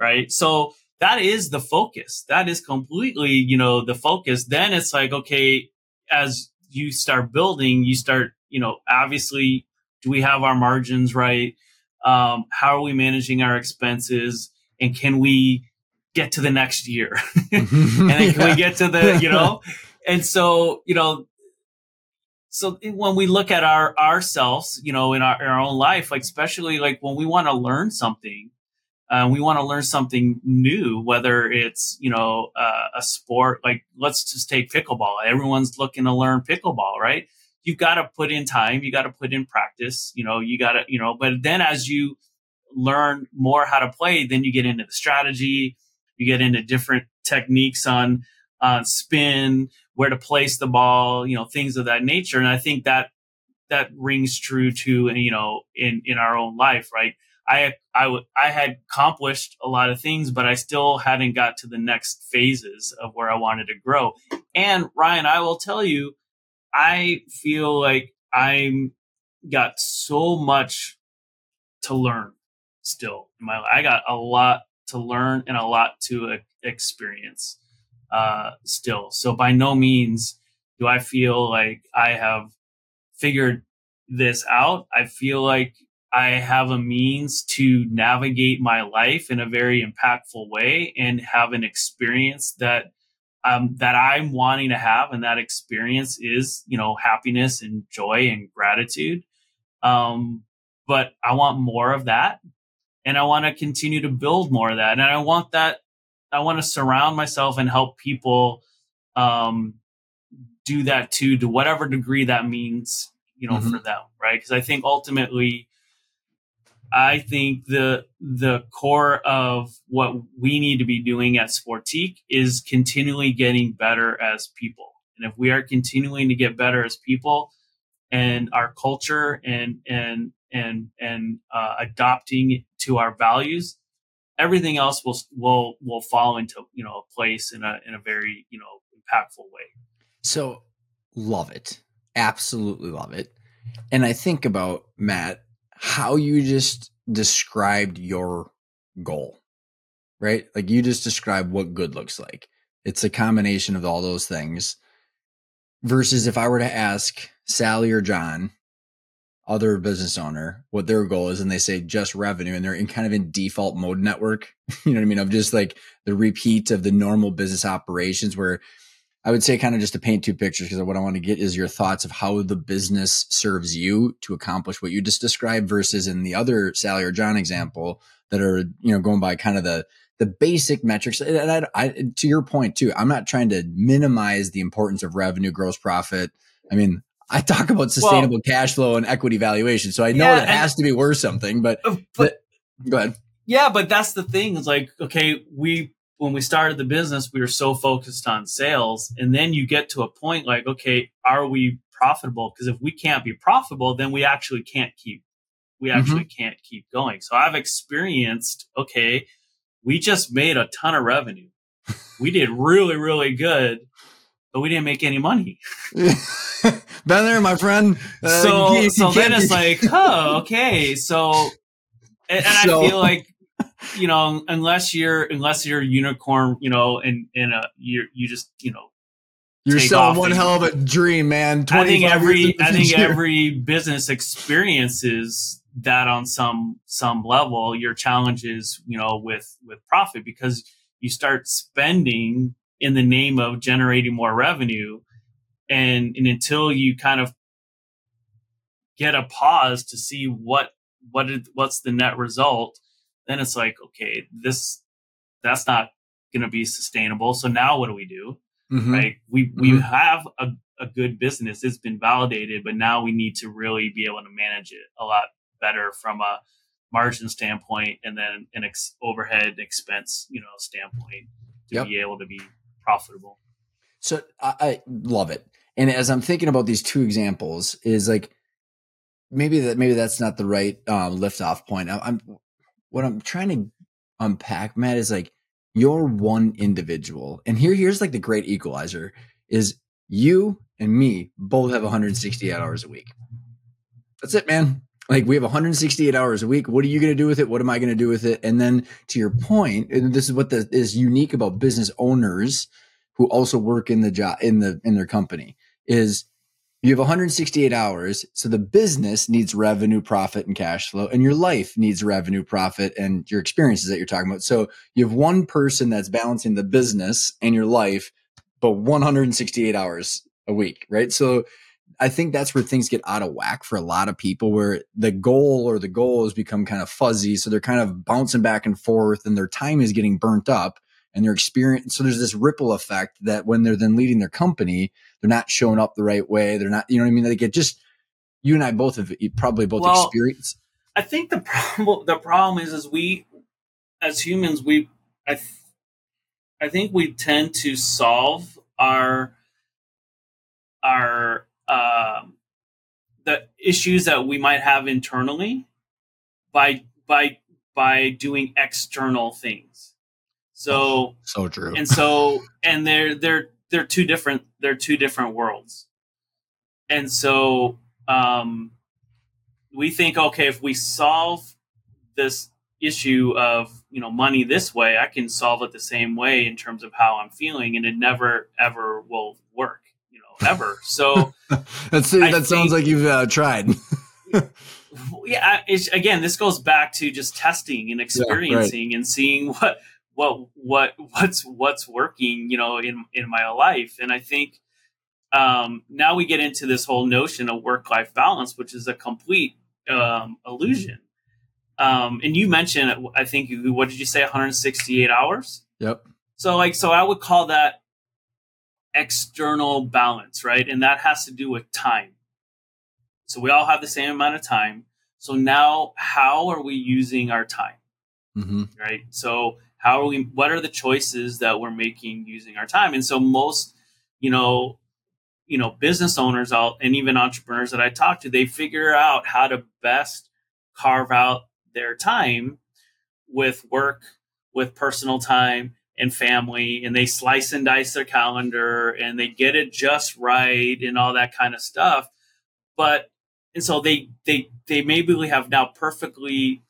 right? So that is the focus. That is completely, you know, the focus. Then it's like, okay, as you start building, you start, you know, obviously, do we have our margins right? Um, how are we managing our expenses? And can we get to the next year? and then can we get to the, you know? And so, you know, so when we look at our ourselves, you know, in our, in our own life, like especially like when we want to learn something, uh, we want to learn something new, whether it's you know uh, a sport. Like let's just take pickleball. Everyone's looking to learn pickleball, right? You've got to put in time. You got to put in practice. You know, you got to you know. But then as you learn more how to play, then you get into the strategy, you get into different techniques on on spin, where to place the ball, you know, things of that nature. And I think that that rings true to you know in in our own life, right? I I I had accomplished a lot of things, but I still hadn't got to the next phases of where I wanted to grow. And Ryan, I will tell you, I feel like I'm got so much to learn still in my life. I got a lot to learn and a lot to experience uh, still. So by no means Do I feel like I have figured this out? I feel like I have a means to navigate my life in a very impactful way and have an experience that um, that I'm wanting to have, and that experience is, you know, happiness and joy and gratitude. Um, but I want more of that, and I want to continue to build more of that, and I want that. I want to surround myself and help people um, do that too, to whatever degree that means, you know, mm-hmm. for them, right? Because I think ultimately I think the the core of what we need to be doing at Sportiqe is continually getting better as people. And if we are continuing to get better as people and our culture and and and and uh, adopting to our values, everything else will will will fall into you know a place in a in a very you know impactful way. So love it, absolutely love it. And I think about Matt how you just described your goal, right? Like you just described what good looks like. It's a combination of all those things. Versus if I were to ask Sally or John, other business owner, what their goal is, and they say just revenue, and they're in kind of in default mode network, you know what I mean? Of just like the repeat of the normal business operations where I would say kind of just to paint two pictures because what I want to get is your thoughts of how the business serves you to accomplish what you just described versus in the other Sally or John example that are you know going by kind of the the basic metrics. And I, I, to your point too, I'm not trying to minimize the importance of revenue, gross profit. I mean, I talk about sustainable well, cash flow and equity valuation, so I know yeah, it has to be worth something. But, uh, but, but go ahead. Yeah, but that's the thing. It's like okay, we when we started the business, we were so focused on sales. And then you get to a point like, okay, are we profitable? Because if we can't be profitable, then we actually can't keep, we mm-hmm. actually mm-hmm. can't keep going. So I've experienced, okay, we just made a ton of revenue. we did really, really good, but we didn't make any money. Been there, my friend. Uh, so, you you so then it's like, oh, okay. So, and, and so, I feel like you know, unless you're unless you're a unicorn, you know, and and, a you you just you know you're selling one hell of a dream, man. I think every I think every business experiences that on some some level. Your challenges, you know, with with profit because you start spending in the name of generating more revenue, and and until you kind of get a pause to see what what is, what's the net result then it's like, okay, this that's not going to be sustainable. So now what do we do? Mm-hmm. Right? We we mm-hmm. have a, a good business. It's been validated, but now we need to really be able to manage it a lot better from a margin standpoint and then an ex- overhead expense, you know, standpoint to yep. be able to be profitable. So I, I love it. And as I'm thinking about these two examples, is like maybe that maybe that's not the right um, lift off point. I, I'm what I'm trying to unpack, Matt, is like you're one individual. And here, here's like the great equalizer is you and me both have 168 hours a week. That's it, man. Like we have 168 hours a week. What are you going to do with it? What am I going to do with it? And then to your point, and this is what the, is unique about business owners who also work in the job in the in their company is you have 168 hours. So the business needs revenue, profit, and cash flow, and your life needs revenue, profit, and your experiences that you're talking about. So you have one person that's balancing the business and your life, but 168 hours a week, right? So I think that's where things get out of whack for a lot of people where the goal or the goals become kind of fuzzy. So they're kind of bouncing back and forth and their time is getting burnt up and their experience. So there's this ripple effect that when they're then leading their company, they're not showing up the right way. They're not, you know what I mean? They get just, you and I both have probably both well, experienced. I think the problem, the problem is, is we, as humans, we, I, th- I think we tend to solve our, our, uh, the issues that we might have internally by, by, by doing external things so so true. And so and they're they're they're two different they're two different worlds. And so um we think okay if we solve this issue of you know money this way i can solve it the same way in terms of how i'm feeling and it never ever will work you know ever. So that's that I sounds think, like you've uh, tried. yeah, again, this goes back to just testing and experiencing yeah, right. and seeing what what what what's what's working, you know, in in my life. And I think um, now we get into this whole notion of work life balance, which is a complete um, illusion. Um, and you mentioned, I think, what did you say, 168 hours? Yep. So, like, so I would call that external balance, right? And that has to do with time. So we all have the same amount of time. So now, how are we using our time? Mm-hmm. Right. So how are we? What are the choices that we're making using our time? And so most, you know, you know, business owners out and even entrepreneurs that I talk to, they figure out how to best carve out their time with work, with personal time and family, and they slice and dice their calendar and they get it just right and all that kind of stuff. But and so they they they maybe have now perfectly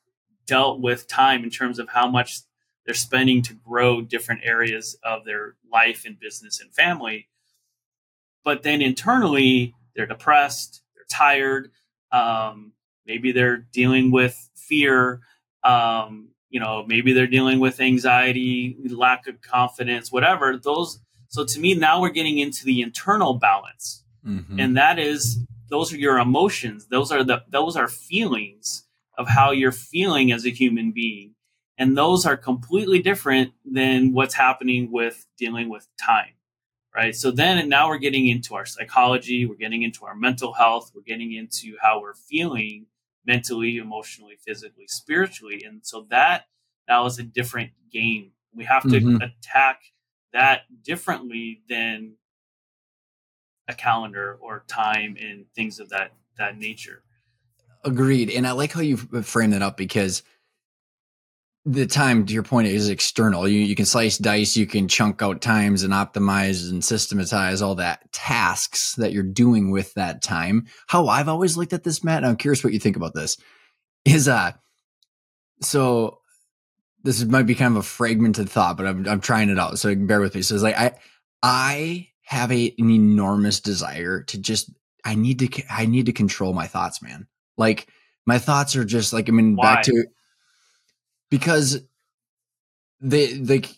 dealt with time in terms of how much they're spending to grow different areas of their life and business and family but then internally they're depressed, they're tired, um, maybe they're dealing with fear, um, you know, maybe they're dealing with anxiety, lack of confidence, whatever. Those. So to me, now we're getting into the internal balance, mm-hmm. and that is those are your emotions. Those are the those are feelings of how you're feeling as a human being, and those are completely different than what's happening with dealing with time right? So then now we're getting into our psychology, we're getting into our mental health, we're getting into how we're feeling mentally, emotionally, physically, spiritually. And so that that was a different game. We have to mm-hmm. attack that differently than a calendar or time and things of that that nature. Agreed. And I like how you frame that up because the time to your point is external. You, you can slice dice you can chunk out times and optimize and systematize all that tasks that you're doing with that time. How i've always looked at this matt and i'm curious what you think about this is uh so this might be kind of a fragmented thought but i'm, I'm trying it out so bear with me. So it's like i i have a, an enormous desire to just i need to i need to control my thoughts man. Like my thoughts are just like i mean Why? back to because they like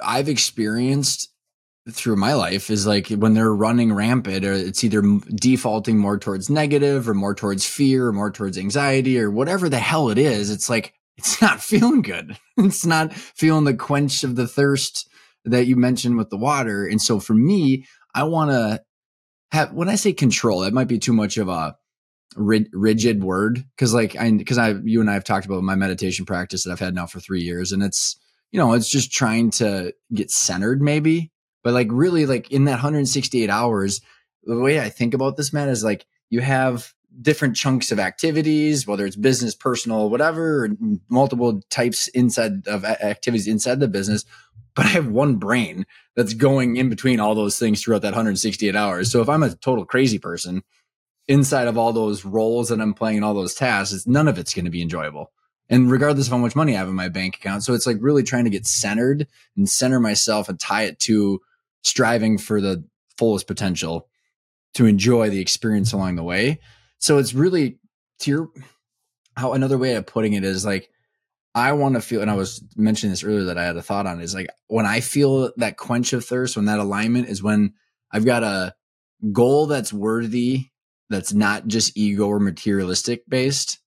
I've experienced through my life is like when they're running rampant or it's either defaulting more towards negative or more towards fear or more towards anxiety or whatever the hell it is it's like it's not feeling good. It's not feeling the quench of the thirst that you mentioned with the water. And so for me i want to have when i say control that might be too much of a rigid word. Because like I because I you and I have talked about my meditation practice that I've had now for three years and it's you know it's just trying to get centered maybe. But like really like in that 168 hours the way I think about this man is like you have different chunks of activities whether it's business personal whatever multiple types inside of activities inside the business. But I have one brain that's going in between all those things throughout that 168 hours. So if I'm a total crazy person inside of all those roles that I'm playing and all those tasks, none of it's going to be enjoyable. And regardless of how much money I have in my bank account. So it's like really trying to get centered and center myself and tie it to striving for the fullest potential to enjoy the experience along the way. So it's really to your how another way of putting it is like I want to feel, and I was mentioning this earlier that I had a thought on is like when I feel that quench of thirst, when that alignment is when I've got a goal that's worthy that's not just ego or materialistic based.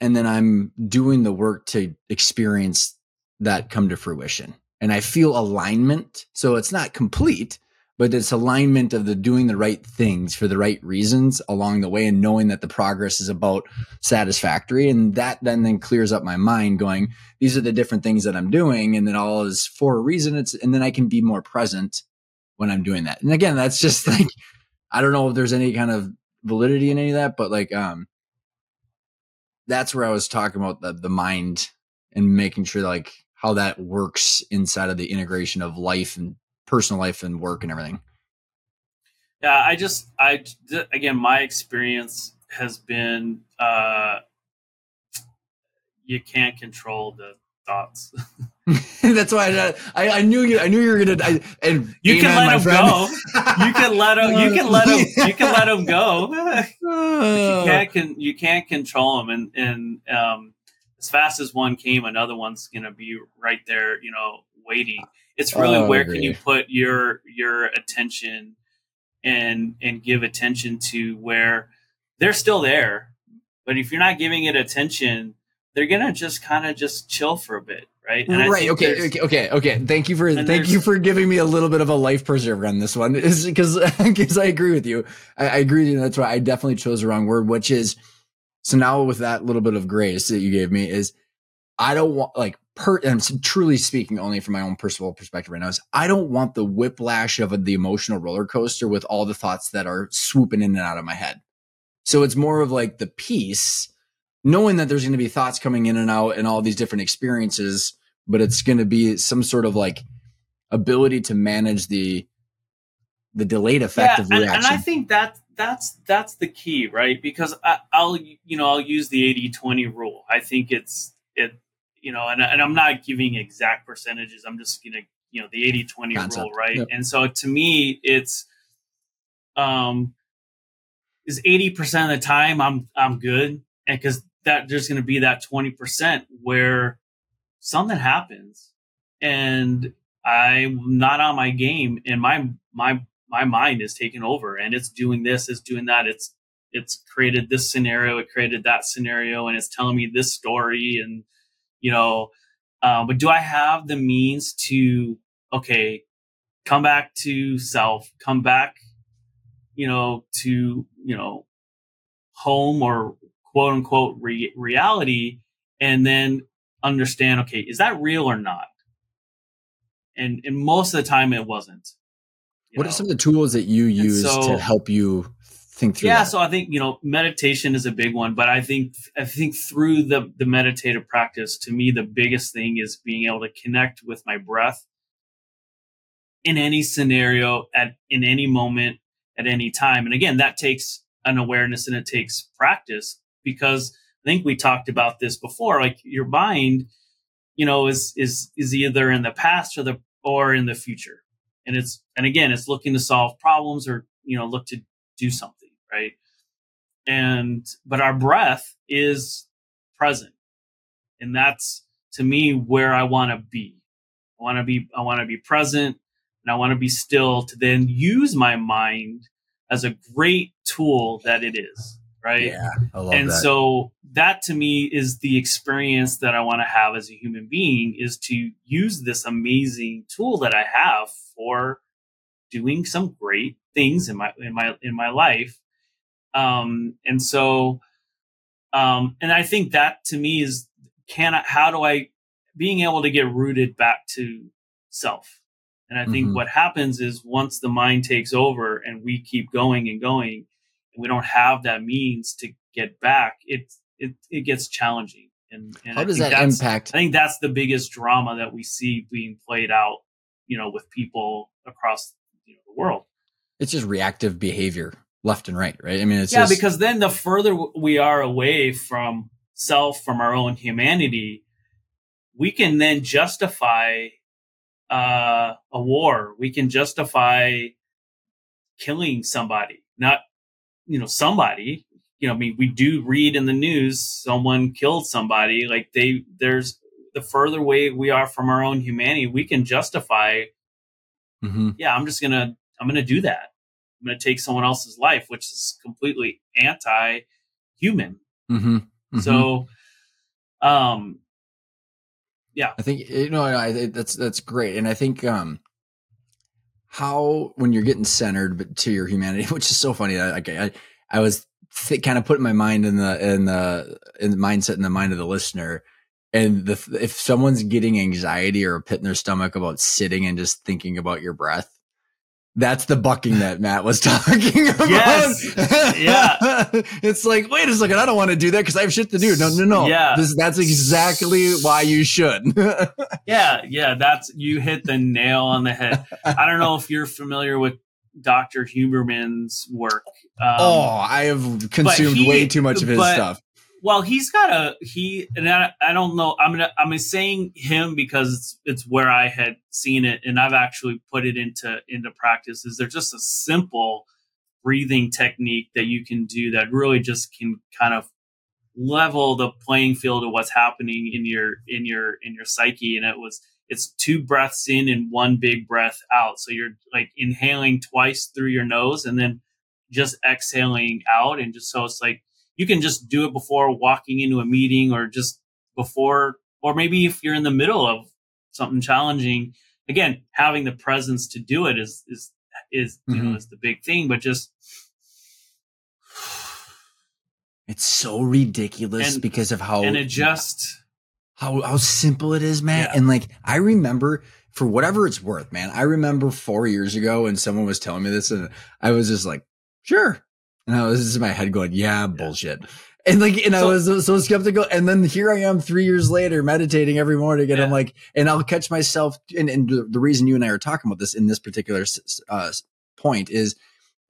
And then I'm doing the work to experience that come to fruition. And I feel alignment. So it's not complete, but it's alignment of the doing the right things for the right reasons along the way and knowing that the progress is about satisfactory. And that then then clears up my mind going, these are the different things that I'm doing. And then all is for a reason. It's, and then I can be more present when I'm doing that. And again, that's just like, I don't know if there's any kind of validity in any of that, but like um that's where I was talking about the the mind and making sure like how that works inside of the integration of life and personal life and work and everything. Yeah, I just I again my experience has been uh you can't control the thoughts. That's why I, I, I, knew you. I knew you were gonna. I, and you can let him go. You can let him. You can let him. You can let him go. you can't. Can, you can't control him. And and um, as fast as one came, another one's gonna be right there. You know, waiting. It's really oh, where can you put your your attention and and give attention to where they're still there, but if you're not giving it attention, they're gonna just kind of just chill for a bit right? And right. Okay, okay. Okay. Okay. Thank you for thank you for giving me a little bit of a life preserver on this one, is because because I agree with you. I, I agree with you. That's why I definitely chose the wrong word, which is so now with that little bit of grace that you gave me is I don't want like per I'm truly speaking only from my own personal perspective right now is I don't want the whiplash of the emotional roller coaster with all the thoughts that are swooping in and out of my head. So it's more of like the peace, knowing that there's going to be thoughts coming in and out and all these different experiences but it's going to be some sort of like ability to manage the the delayed effect yeah, of reaction. And, and, I think that that's that's the key, right? Because I, will you know I'll use the 80-20 rule. I think it's it you know, and, and I'm not giving exact percentages. I'm just gonna you know the 80-20 rule, right? Yep. And so to me, it's um is 80% of the time I'm I'm good, and because that there's going to be that 20% where something happens. And I'm not on my game and my my my mind is taking over and it's doing this, it's doing that, it's it's created this scenario, it created that scenario, and it's telling me this story and you know, uh, but do I have the means to okay, come back to self, come back, you know, to you know, home or quote unquote re- reality, and then understand, okay, is that real or not? And and most of the time it wasn't. What know? are some of the tools that you use so, to help you think through? Yeah, that? so I think you know meditation is a big one, but I think I think through the the meditative practice, to me, the biggest thing is being able to connect with my breath in any scenario at in any moment at any time. And again, that takes an awareness and it takes practice because I think we talked about this before. Like your mind, you know, is is is either in the past or the or in the future, and it's and again, it's looking to solve problems or you know look to do something, right? And but our breath is present, and that's to me where I want to be. I want to be I want to be present, and I want to be still to then use my mind as a great tool that it is right? Yeah, I love and that. so that to me is the experience that I want to have as a human being is to use this amazing tool that I have for doing some great things in my in my in my life. Um, and so, um, and I think that to me is can I, how do I being able to get rooted back to self. And I think mm-hmm. what happens is once the mind takes over and we keep going and going, we don't have that means to get back, it it, it gets challenging. And, and how I does that impact? I think that's the biggest drama that we see being played out, you know, with people across you know, the world. It's just reactive behavior left and right, right? I mean, it's yeah, just... because then the further we are away from self, from our own humanity, we can then justify uh, a war. We can justify killing somebody, not you know, somebody, you know, I mean, we do read in the news someone killed somebody. Like they, there's the further away we are from our own humanity, we can justify, mm-hmm. yeah, I'm just gonna, I'm gonna do that. I'm gonna take someone else's life, which is completely anti-human. Mm-hmm. Mm-hmm. So, um, yeah, I think you know I, that's that's great, and I think um, how when you're getting centered but to your humanity, which is so funny. I I, I was th- kind of putting my mind in the in the in the mindset in the mind of the listener, and the if someone's getting anxiety or a pit in their stomach about sitting and just thinking about your breath, that's the bucking that Matt was talking about. Yes. Yeah. it's like, wait a second, I don't want to do that because I have shit to do. No, no, no. Yeah. This, that's exactly why you should. yeah. Yeah. That's, you hit the nail on the head. I don't know if you're familiar with Dr. Huberman's work. Um, oh, I have consumed he, way too much of his but, stuff. Well, he's got a he, and I, I don't know. I'm gonna I'm saying him because it's it's where I had seen it, and I've actually put it into into practice. Is there just a simple breathing technique that you can do that really just can kind of level the playing field of what's happening in your in your in your psyche, and it was it's two breaths in and one big breath out. So you're like inhaling twice through your nose and then just exhaling out, and just so it's like you can just do it before walking into a meeting or just before, or maybe if you're in the middle of something challenging, again, having the presence to do it is, is, is, mm-hmm. you know, mm-hmm. is the big thing, but just, it's so ridiculous and, because of how, and it just, how, how simple it is, man. Yeah. And like, I remember for whatever it's worth, man, I remember four years ago when someone was telling me this and I was just like, sure, and I was just in my head going, yeah, bullshit. And like, and so, I was so skeptical. And then here I am three years later meditating every morning. And yeah. I'm like, and I'll catch myself. And, and the reason you and I are talking about this in this particular uh, point is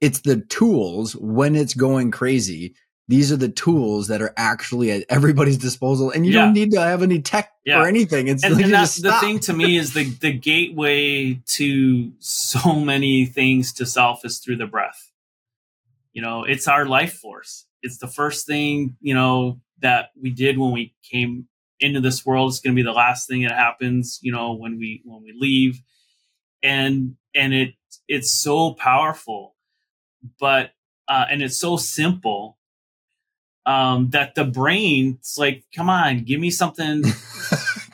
it's the tools when it's going crazy. These are the tools that are actually at everybody's disposal. And you yeah. don't need to have any tech yeah. or anything. It's and, like and that's the thing to me is the, the gateway to so many things to self is through the breath you know it's our life force. It's the first thing you know that we did when we came into this world. It's going to be the last thing that happens you know when we when we leave. And and it it's so powerful but uh and it's so simple um that the brain it's like come on give me something.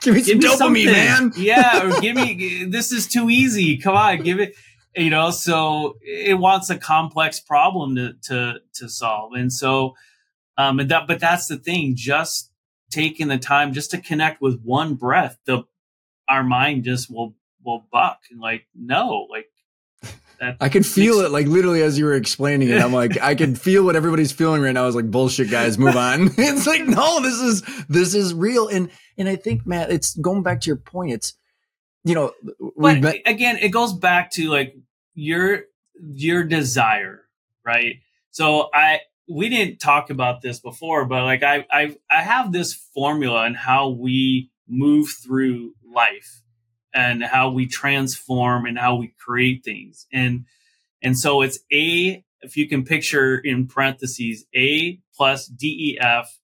Give me some give dopamine me man. Yeah or give me this is too easy. Come on give it you know so it wants a complex problem to to to solve and so um and that but that's the thing just taking the time just to connect with one breath the our mind just will will buck and like no like I can feel makes- it like literally as you were explaining it. I'm like, I can feel what everybody's feeling right now. I was like, bullshit guys, move on. it's like, no, this is, this is real. And, and I think, Matt, it's going back to your point. It's, you know, but met- again, it goes back to like your your desire, right? So I we didn't talk about this before, but like I I I have this formula and how we move through life and how we transform and how we create things. And and so it's A if you can picture in parentheses A plus DEF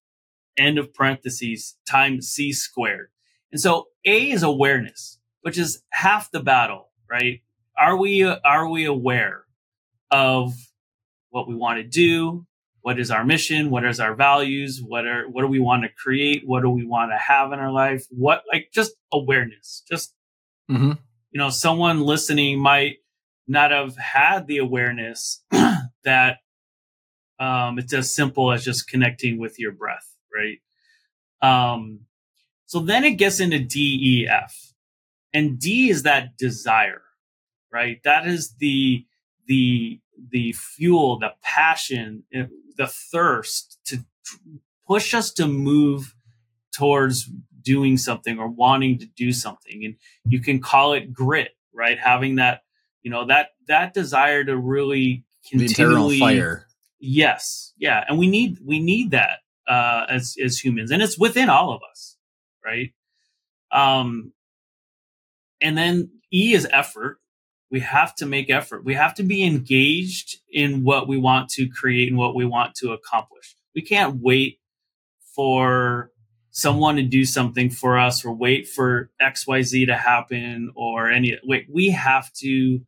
end of parentheses times C squared. And so A is awareness, which is half the battle, right? Are we are we aware of what we want to do? What is our mission? What is our values? What are what do we want to create? What do we want to have in our life? What like just awareness just mm-hmm. you know someone listening might not have had the awareness that um, it's as simple as just connecting with your breath right? Um, so then it gets into d e f. And d is that desire right? That is the the the fuel, the passion, eh, the thirst to push us to move towards doing something or wanting to do something. And you can call it grit, right? Having that, you know, that that desire to really continually fire. Yes. Yeah. And we need we need that uh as as humans. And it's within all of us, right? Um and then E is effort we have to make effort. We have to be engaged in what we want to create and what we want to accomplish. We can't wait for someone to do something for us or wait for XYZ to happen or any wait. We have to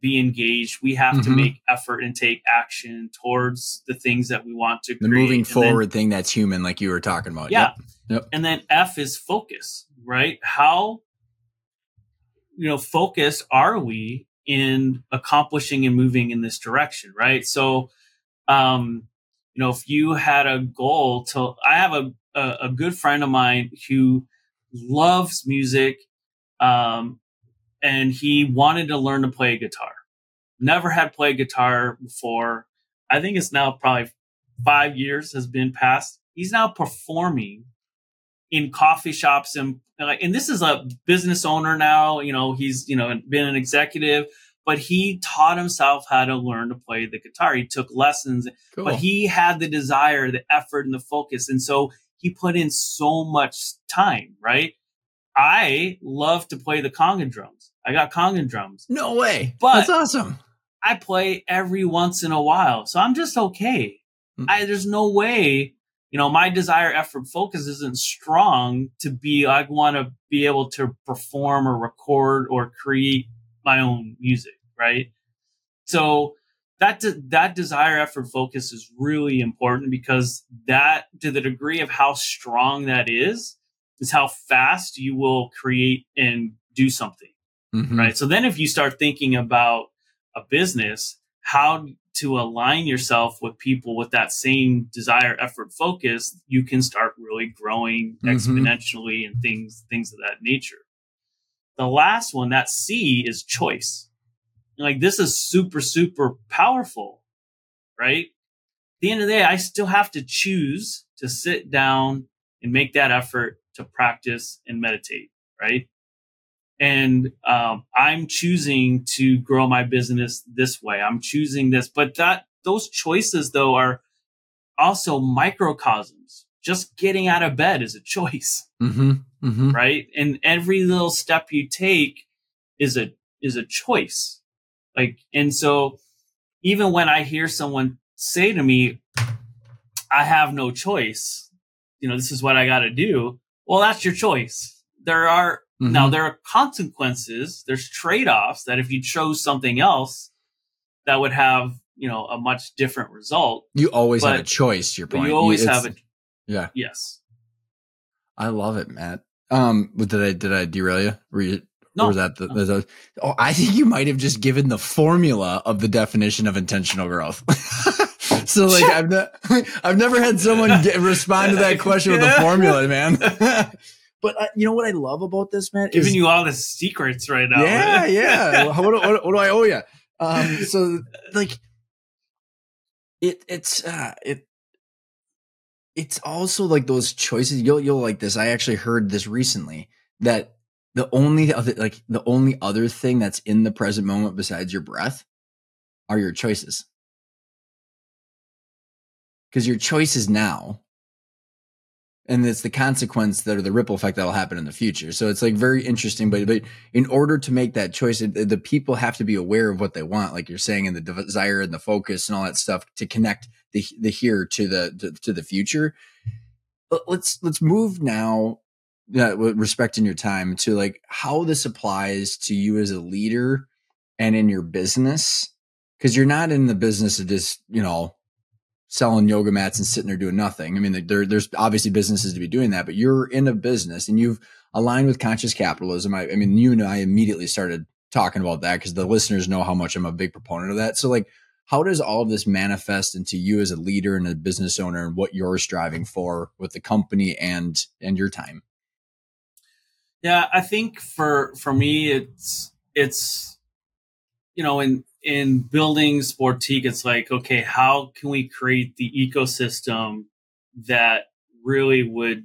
be engaged. We have mm-hmm. to make effort and take action towards the things that we want to create. the create. moving and forward then, thing that's human, like you were talking about. Yeah. Yep. Yep. And then F is focus, right? How you know focused are we in accomplishing and moving in this direction right? So um you know if you had a goal to i have a a, a good friend of mine who loves music um and he wanted to learn to play guitar. Never had played guitar before. I think it's now probably five years has been passed. He's now performing in coffee shops and and this is a business owner now you know he's you know been an executive but he taught himself how to learn to play the guitar. He took lessons, cool. but he had the desire, the effort, and the focus. And so he put in so much time, right? I love to play the conga drums. I got conga drums. No way. But that's awesome. I play every once in a while. So I'm just okay. Mm-hmm. I, there's no way, you know, my desire, effort, focus isn't strong to be, I want to be able to perform or record or create my own music. Right. So that, de- that desire, effort, focus is really important because that to the degree of how strong that is, is how fast you will create and do something. Mm-hmm. Right. So then if you start thinking about a business, how to align yourself with people with that same desire, effort, focus, you can start really growing mm-hmm. exponentially and things, things of that nature. The last one, that C is choice. Like this is super, super powerful, right? At the end of the day, I still have to choose to sit down and make that effort to practice and meditate, right? And um, I'm choosing to grow my business this way. I'm choosing this, but that those choices though are also microcosms. Just getting out of bed is a choice, mm-hmm, mm-hmm. right? And every little step you take is a is a choice. Like, and so even when I hear someone say to me, "I have no choice," you know, this is what I got to do. Well, that's your choice. There are mm-hmm. now there are consequences. There's trade offs that if you chose something else, that would have you know a much different result. You always but, have a choice. Your point. You always it's, have a. Yeah. Yes. I love it, Matt. Um, did I did I derail you? Were you no. Or was that the, no. the, oh, I think you might have just given the formula of the definition of intentional growth. so like I've ne- I've never had someone get, respond to that question with a formula, man. But uh, you know what I love about this, man? Giving is, you all the secrets right now. Yeah, yeah. what, what, what, do I owe you? Um, so like it it's uh, it it's also like those choices. You'll you'll like this. I actually heard this recently that the only other like the only other thing that's in the present moment besides your breath are your choices because your choices now and it's the consequence that are the ripple effect that'll happen in the future. So it's like very interesting but but in order to make that choice the people have to be aware of what they want like you're saying and the desire and the focus and all that stuff to connect the the here to the to, to the future. Let's let's move now with respecting your time to like how this applies to you as a leader and in your business because you're not in the business of just you know selling yoga mats and sitting there doing nothing. I mean, there, there's obviously businesses to be doing that, but you're in a business and you've aligned with conscious capitalism. I, I mean, you and I immediately started talking about that because the listeners know how much I'm a big proponent of that. So, like, how does all of this manifest into you as a leader and a business owner and what you're striving for with the company and and your time? Yeah, I think for for me, it's it's you know in in building Sportiqe, it's like okay, how can we create the ecosystem that really would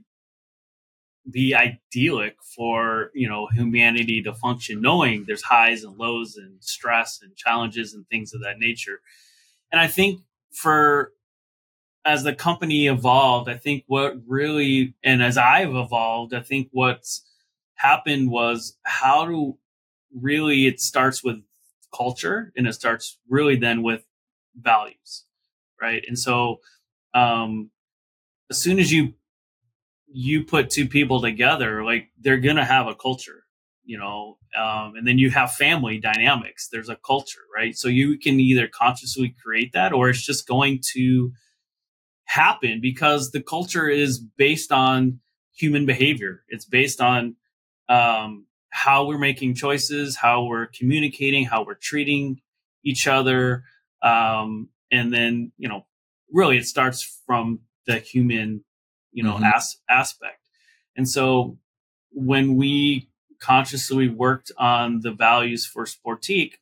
be idyllic for you know humanity to function knowing there's highs and lows and stress and challenges and things of that nature. And i think for as the company evolved i think what really and as i've evolved i think what's happened was how to really it starts with culture and it starts really then with values right? And so um as soon as you you put two people together like they're gonna have a culture you know? Um, and then you have family dynamics. There's a culture right? So you can either consciously create that or it's just going to happen because the culture is based on human behavior. It's based on um, how we're making choices, how we're communicating, how we're treating each other. Um, and then, you know, really it starts from the human, you know, mm-hmm. as- aspect. And so when we consciously worked on the values for Sportiqe,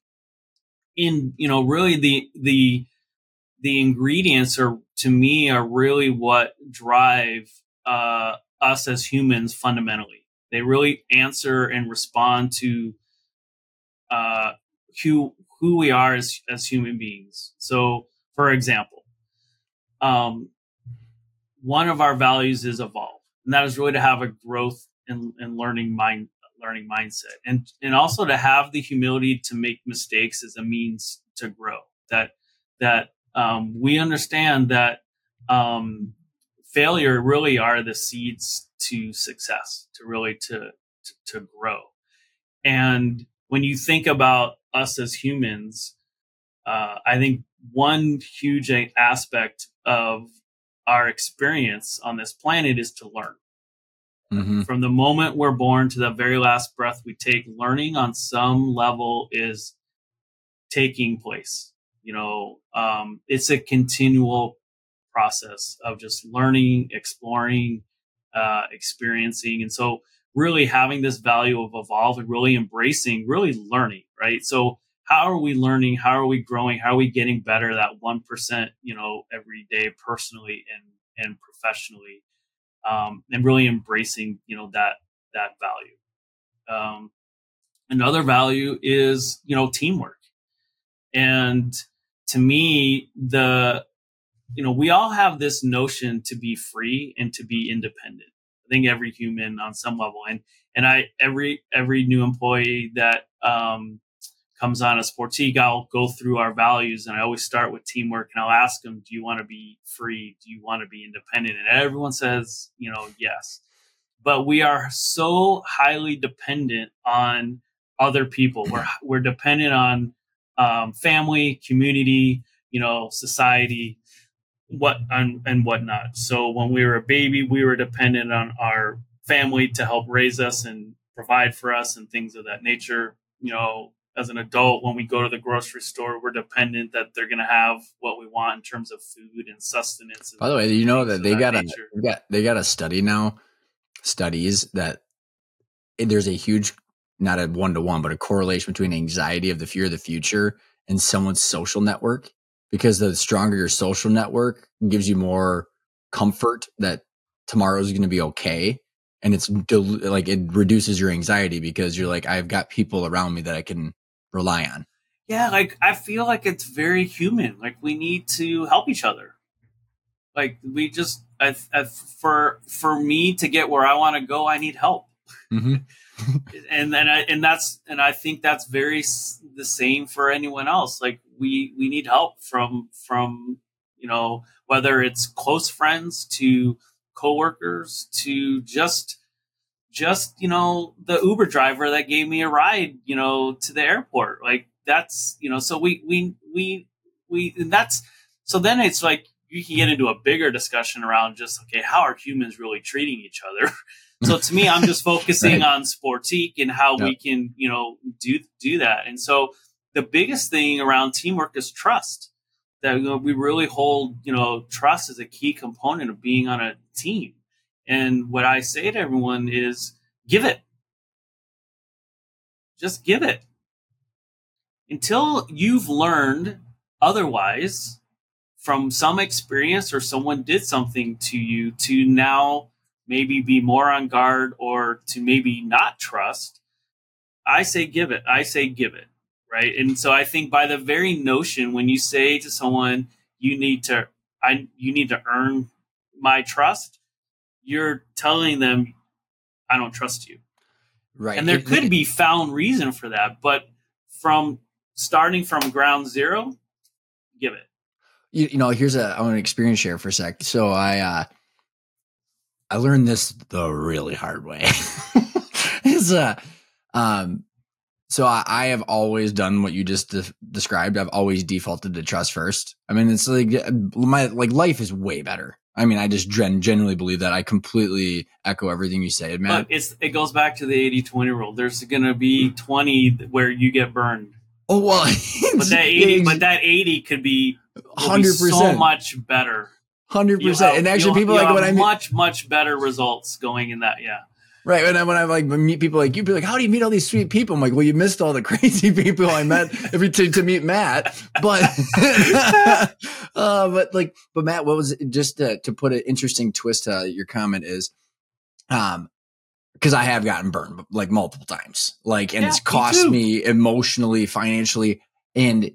in, you know, really the, the, the ingredients are to me are really what drive uh, us as humans fundamentally they really answer and respond to uh, who who we are as as human beings. So, for example, um, one of our values is evolve, and that is really to have a growth and, and learning mind learning mindset, and and also to have the humility to make mistakes as a means to grow. That that um, we understand that um, failure really are the seeds to success, to really to, to, to grow. And when you think about us as humans, uh, I think one huge aspect of our experience on this planet is to learn. Mm-hmm. From the moment we're born to the very last breath we take, learning on some level is taking place. You know, um, it's a continual process of just learning, exploring, uh, experiencing. And so, really having this value of evolve and really embracing, really learning, right? So, how are we learning? How are we growing? How are we getting better that 1%, you know, every day personally and, and professionally? Um, and really embracing, you know, that, that value. Um, another value is, you know, teamwork. And to me, the you know, we all have this notion to be free and to be independent. I think every human on some level, and and I every every new employee that um, comes on as Sportiqe, I'll go through our values, and I always start with teamwork, and I'll ask them, "Do you want to be free? Do you want to be independent?" And everyone says, you know, yes. But we are so highly dependent on other people. We're we're dependent on um, family, community, you know, society what mm-hmm. and, and whatnot. So when we were a baby, we were dependent on our family to help raise us and provide for us and things of that nature. You know, as an adult, when we go to the grocery store, we're dependent that they're going to have what we want in terms of food and sustenance. And By the way, you know that they got that a they got they got a study now, studies that there's a huge, not a one to one, but a correlation between anxiety of the fear of the future and someone's social network because the stronger your social network gives you more comfort that tomorrow is going to be okay and it's del- like it reduces your anxiety because you're like i've got people around me that i can rely on. Yeah like i feel like it's very human like we need to help each other. Like we just I, I, for for me to get where i want to go i need help. Mm-hmm. and then I, and that's and i think that's very the same for anyone else. Like we we need help from from you know whether it's close friends to coworkers to just just you know the uber driver that gave me a ride you know to the airport like that's you know so we we we we and that's so then it's like you can get into a bigger discussion around just okay how are humans really treating each other so to me i'm just focusing right. on Sportiqe and how yep. we can you know do do that and so the biggest thing around teamwork is trust. That you know, we really hold, you know, trust as a key component of being on a team. And what I say to everyone is give it. Just give it. Until you've learned otherwise from some experience or someone did something to you to now maybe be more on guard or to maybe not trust, I say give it. I say give it right? And so I think by the very notion, when you say to someone, "You need to, I, you need to earn my trust," you're telling them, "I don't trust you." Right. And there it, could it, be found reason for that, but from starting from ground zero, give it. You, you know, here's a I want to experience share for a sec. So I uh I learned this the really hard way. is uh um so I, I, have always done what you just de- described. I've always defaulted to trust first. I mean, it's like uh, my like life is way better. I mean, I just gen- genuinely believe that. I completely echo everything you say, man. But it's it goes back to the 80-20 rule. There's going to be 20 where you get burned. Oh well, but that 80 but that 80 could be 100% so much better. 100%. and actually people like when I much much better results going in that, yeah. Right. And I, when I like meet people like you, be like, how do you meet all these sweet people? I'm like, well, you missed all the crazy people I met every to, to meet Matt. But, uh, but like, but Matt, what was it, just to, to put an interesting twist to your comment is, um, because I have gotten burned like multiple times, like, and yeah, it's cost me, me, emotionally, financially. And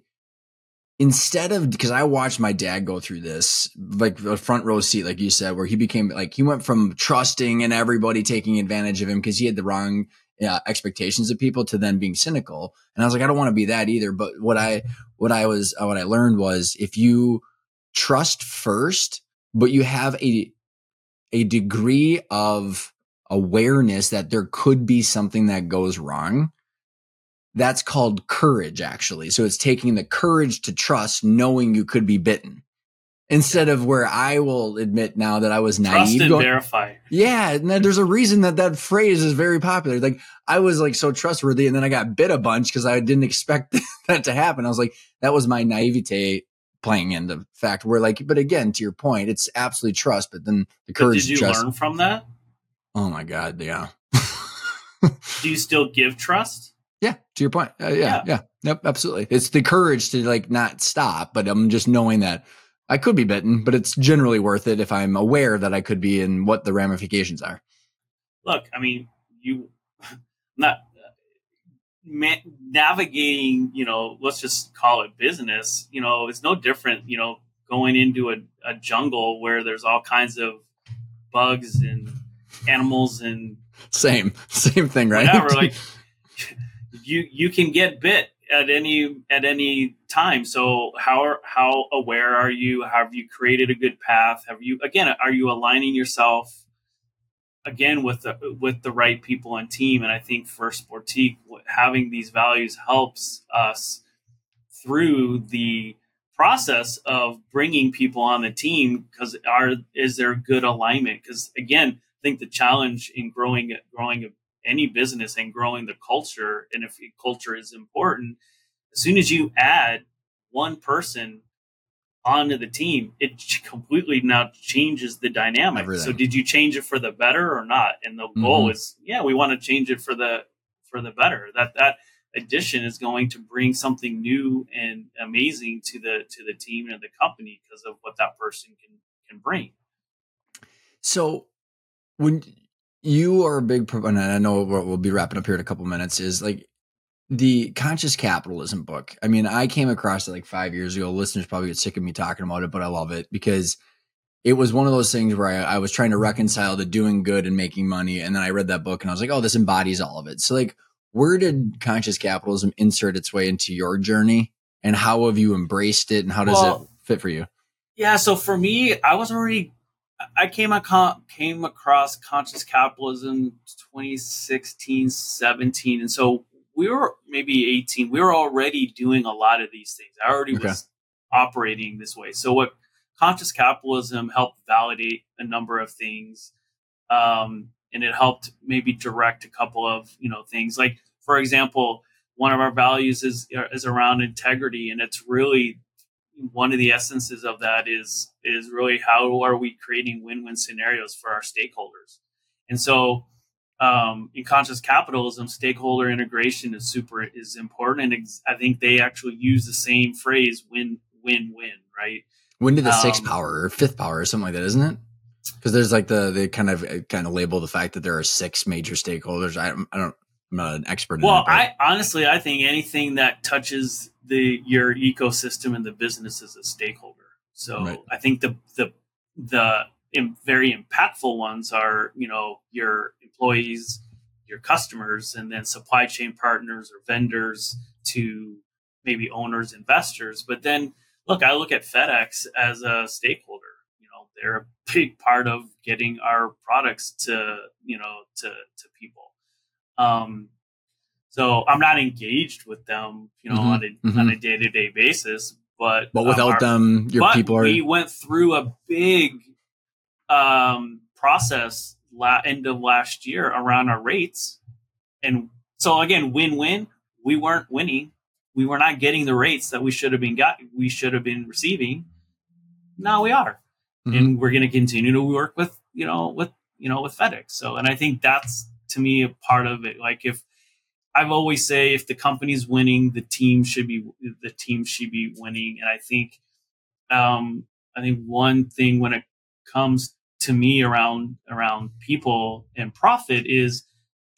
instead of because I watched my dad go through this, like a front row seat, like you said, where he became like he went from trusting and everybody taking advantage of him because he had the wrong uh, expectations of people to then being cynical. And I was like, I don't want to be that either. But what I what I was what I learned was if you trust first, but you have a a degree of awareness that there could be something that goes wrong that's called courage, actually. So it's taking the courage to trust, knowing you could be bitten. Instead of where I will admit now that I was naive. Trust and going, verify. Yeah. And there's a reason that that phrase is very popular. Like I was like so trustworthy and then I got bit a bunch because I didn't expect that to happen. I was like, that was my naivete playing in the fact where like, but again, to your point, it's absolutely trust, but then the courage. But did you trust, learn from that? Oh my God. Yeah. Do you still give trust? Yeah, to your point. Uh, yeah, yeah, yeah. Yep, absolutely. It's the courage to like not stop, but I'm just knowing that I could be bitten, but it's generally worth it if I'm aware that I could be and what the ramifications are. Look, I mean, you not uh, navigating, you know, let's just call it business, you know, it's no different, you know, going into a, a jungle where there's all kinds of bugs and animals and same, same thing, right? Whatever. Like you you can get bit at any at any time. So how how aware are you? Have you created a good path? Have you again? Are you aligning yourself again with the with the right people and team? And I think for Sportiqe, having these values helps us through the process of bringing people on the team because are is there good alignment? Because again, I think the challenge in growing growing any business and growing the culture. And if culture is important, as soon as you add one person onto the team, it completely now changes the dynamic. Everything. So did you change it for the better or not? And the mm-hmm. goal is, yeah, we want to change it for the for the better. That that addition is going to bring something new and amazing to the to the team and the company because of what that person can can bring. So when you are a big proponent. I know what we'll be wrapping up here in a couple minutes. Is like the conscious capitalism book. I mean, I came across it like five years ago. Listeners probably get sick of me talking about it, but I love it because it was one of those things where I, I was trying to reconcile the doing good and making money, and then I read that book and I was like, oh, this embodies all of it. So, like, where did conscious capitalism insert its way into your journey, and how have you embraced it, and how does well, it fit for you? Yeah, so for me, I was already I came across, came across conscious capitalism 2016, 17. And so we were maybe 18. We were already doing a lot of these things. I already okay. was operating this way. So what conscious capitalism helped validate a number of things. Um, and it helped maybe direct a couple of, you know, things like, for example, one of our values is, is around integrity. And it's really one of the essences of that is is really how are we creating win-win scenarios for our stakeholders? And so um, in conscious capitalism stakeholder integration is super is important and i think they actually use the same phrase win win win right? When did the um, sixth power or fifth power or something like that isn't it? Because there's like the they kind of kind of label the fact that there are six major stakeholders. I, I don't I'm not an expert. In that well, I honestly, I think anything that touches the your ecosystem and the business as a stakeholder. So right. I think the the the very impactful ones are you know your employees, your customers, and then supply chain partners or vendors to maybe owners, investors. But then look, I look at FedEx as a stakeholder. You know, they're a big part of getting our products to you know to to people. Um, so I'm not engaged with them, you know, mm-hmm, on a mm-hmm. on a day to day basis. But but without um, our, them, your people are. We went through a big um, process la- end of last year around our rates, and so again, win win. We weren't winning. We were not getting the rates that we should have been got. We should have been receiving. Now we are, mm-hmm. and we're going to continue to work with you know with you know with FedEx. So, and I think that's to me a part of it. Like if I've always say if the company's winning, the team should be the team should be winning. And I think um, I think one thing when it comes to me around around people and profit is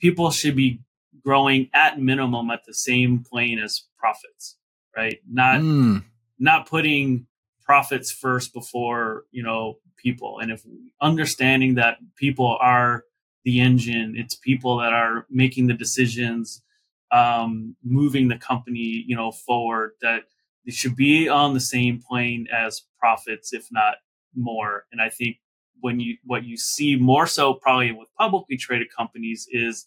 people should be growing at minimum at the same plane as profits. right? Not mm. not putting profits first before you know people, and if understanding that people are the engine, it's people that are making the decisions, um, moving the company, you know, forward. That they should be on the same plane as profits, if not more. And I think when you what you see more so probably with publicly traded companies is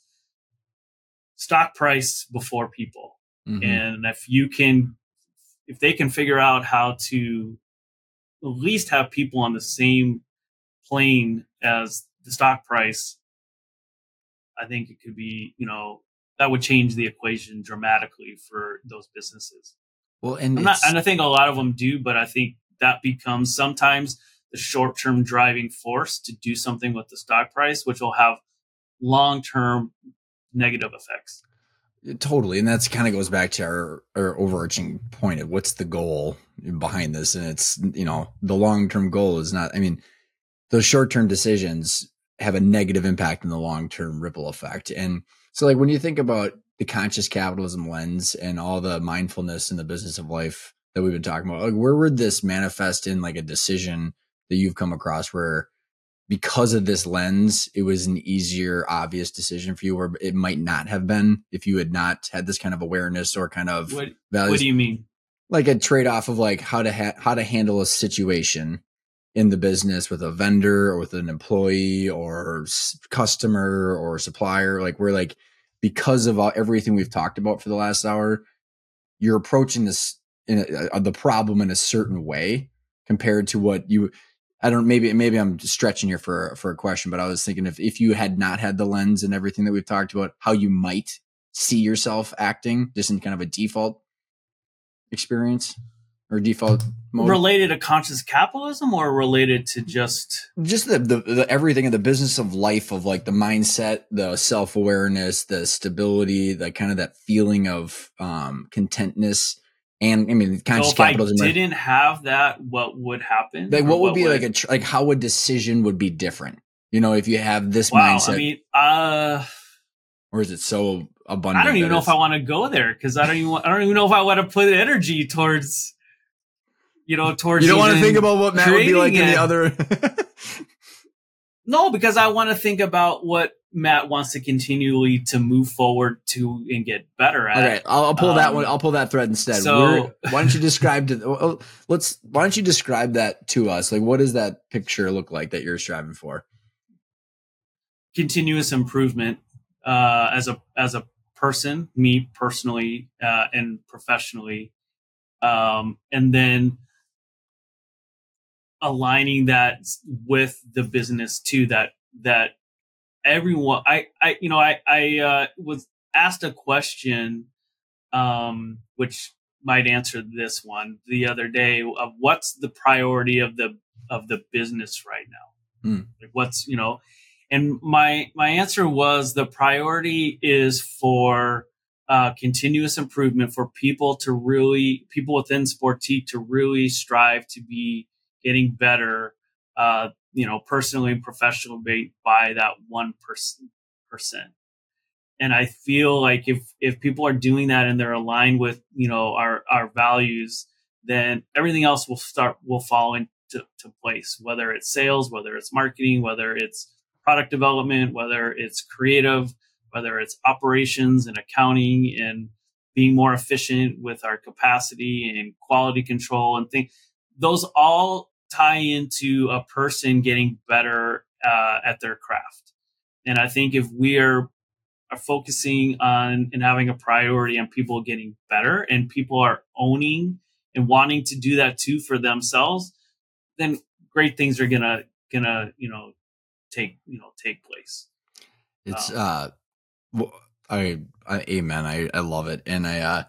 stock price before people. Mm-hmm. And if you can if they can figure out how to at least have people on the same plane as the stock price, I think it could be, you know, that would change the equation dramatically for those businesses. Well, and, not, and I think a lot of them do, but I think that becomes sometimes the short term driving force to do something with the stock price, which will have long term negative effects. Totally. And that's kind of goes back to our, our overarching point of what's the goal behind this. And it's, you know, the long term goal is not, I mean, those short term decisions have a negative impact in the long term ripple effect. And so, like, when you think about the conscious capitalism lens and all the mindfulness in the business of life that we've been talking about, like, where would this manifest in like a decision that you've come across where because of this lens, it was an easier, obvious decision for you, or it might not have been if you had not had this kind of awareness or kind of what, values. What do you mean? Like a trade off of like how to ha- how to handle a situation in the business with a vendor or with an employee or customer or supplier. Like we're like because of everything we've talked about for the last hour, you're approaching this in a, the problem in a certain way compared to what you I don't maybe maybe I'm stretching here for for a question, but I was thinking if if you had not had the lens and everything that we've talked about, how you might see yourself acting just in kind of a default experience or default mode. related to conscious capitalism or related to just just the, the, the everything in the business of life of like the mindset the self-awareness the stability the kind of that feeling of um contentness and I mean, conscious so capitalism. I didn't have that, what would happen? Like, what would what be would, like a tr- like how a decision would be different? You know, if you have this wow, mindset. I mean, uh, or is it so abundant? I don't even know if I want to go there because I don't even I don't even know if I want to put energy towards. You know, towards you don't want to think about what Matt would be like it. in the other. no, because I want to think about what Matt wants to continually to move forward to and get better at. Okay, I'll, I'll pull um, that one. I'll pull that thread instead. So, We're, why don't you describe to let's why don't you describe that to us? Like, what does that picture look like that you're striving for? Continuous improvement uh, as a as a person, me personally uh, and professionally, um, and then aligning that with the business too. That that everyone i i you know i i uh, was asked a question um which might answer this one the other day of what's the priority of the of the business right now mm. like what's you know and my my answer was the priority is for uh, continuous improvement for people to really people within Sportiqe to really strive to be getting better uh, you know, personally and professionally by that one percent. And I feel like if if people are doing that and they're aligned with you know our our values, then everything else will start will fall into to place. Whether it's sales, whether it's marketing, whether it's product development, whether it's creative, whether it's operations and accounting and being more efficient with our capacity and quality control and things. Those all tie into a person getting better uh, at their craft. And I think if we are, are focusing on and having a priority on people getting better and people are owning and wanting to do that too for themselves, then great things are gonna gonna you know take you know take place. It's um, uh, well, I, I amen. I I love it, and I uh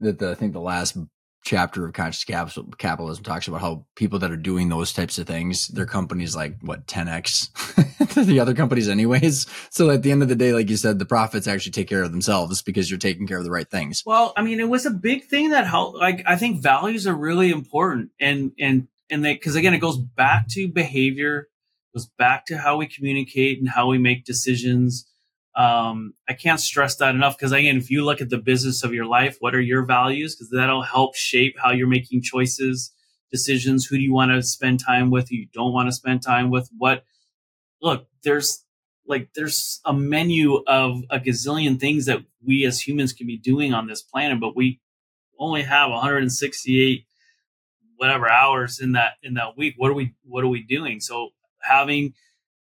that the I think the last chapter of conscious capitalism talks about how people that are doing those types of things, their companies like what 10x the other companies anyways. So at the end of the day, like you said, the profits actually take care of themselves because you're taking care of the right things. Well, I mean, it was a big thing that helped. Like, I think values are really important and, and, and they, cause again, it goes back to behavior, goes back to how we communicate and how we make decisions. Um, I can't stress that enough because again, if you look at the business of your life, what are your values? Because that'll help shape how you're making choices, decisions. Who do you want to spend time with? Who you don't want to spend time with? What? Look, there's like there's a menu of a gazillion things that we as humans can be doing on this planet, but we only have 168 whatever hours in that in that week. What are we what are we doing? So having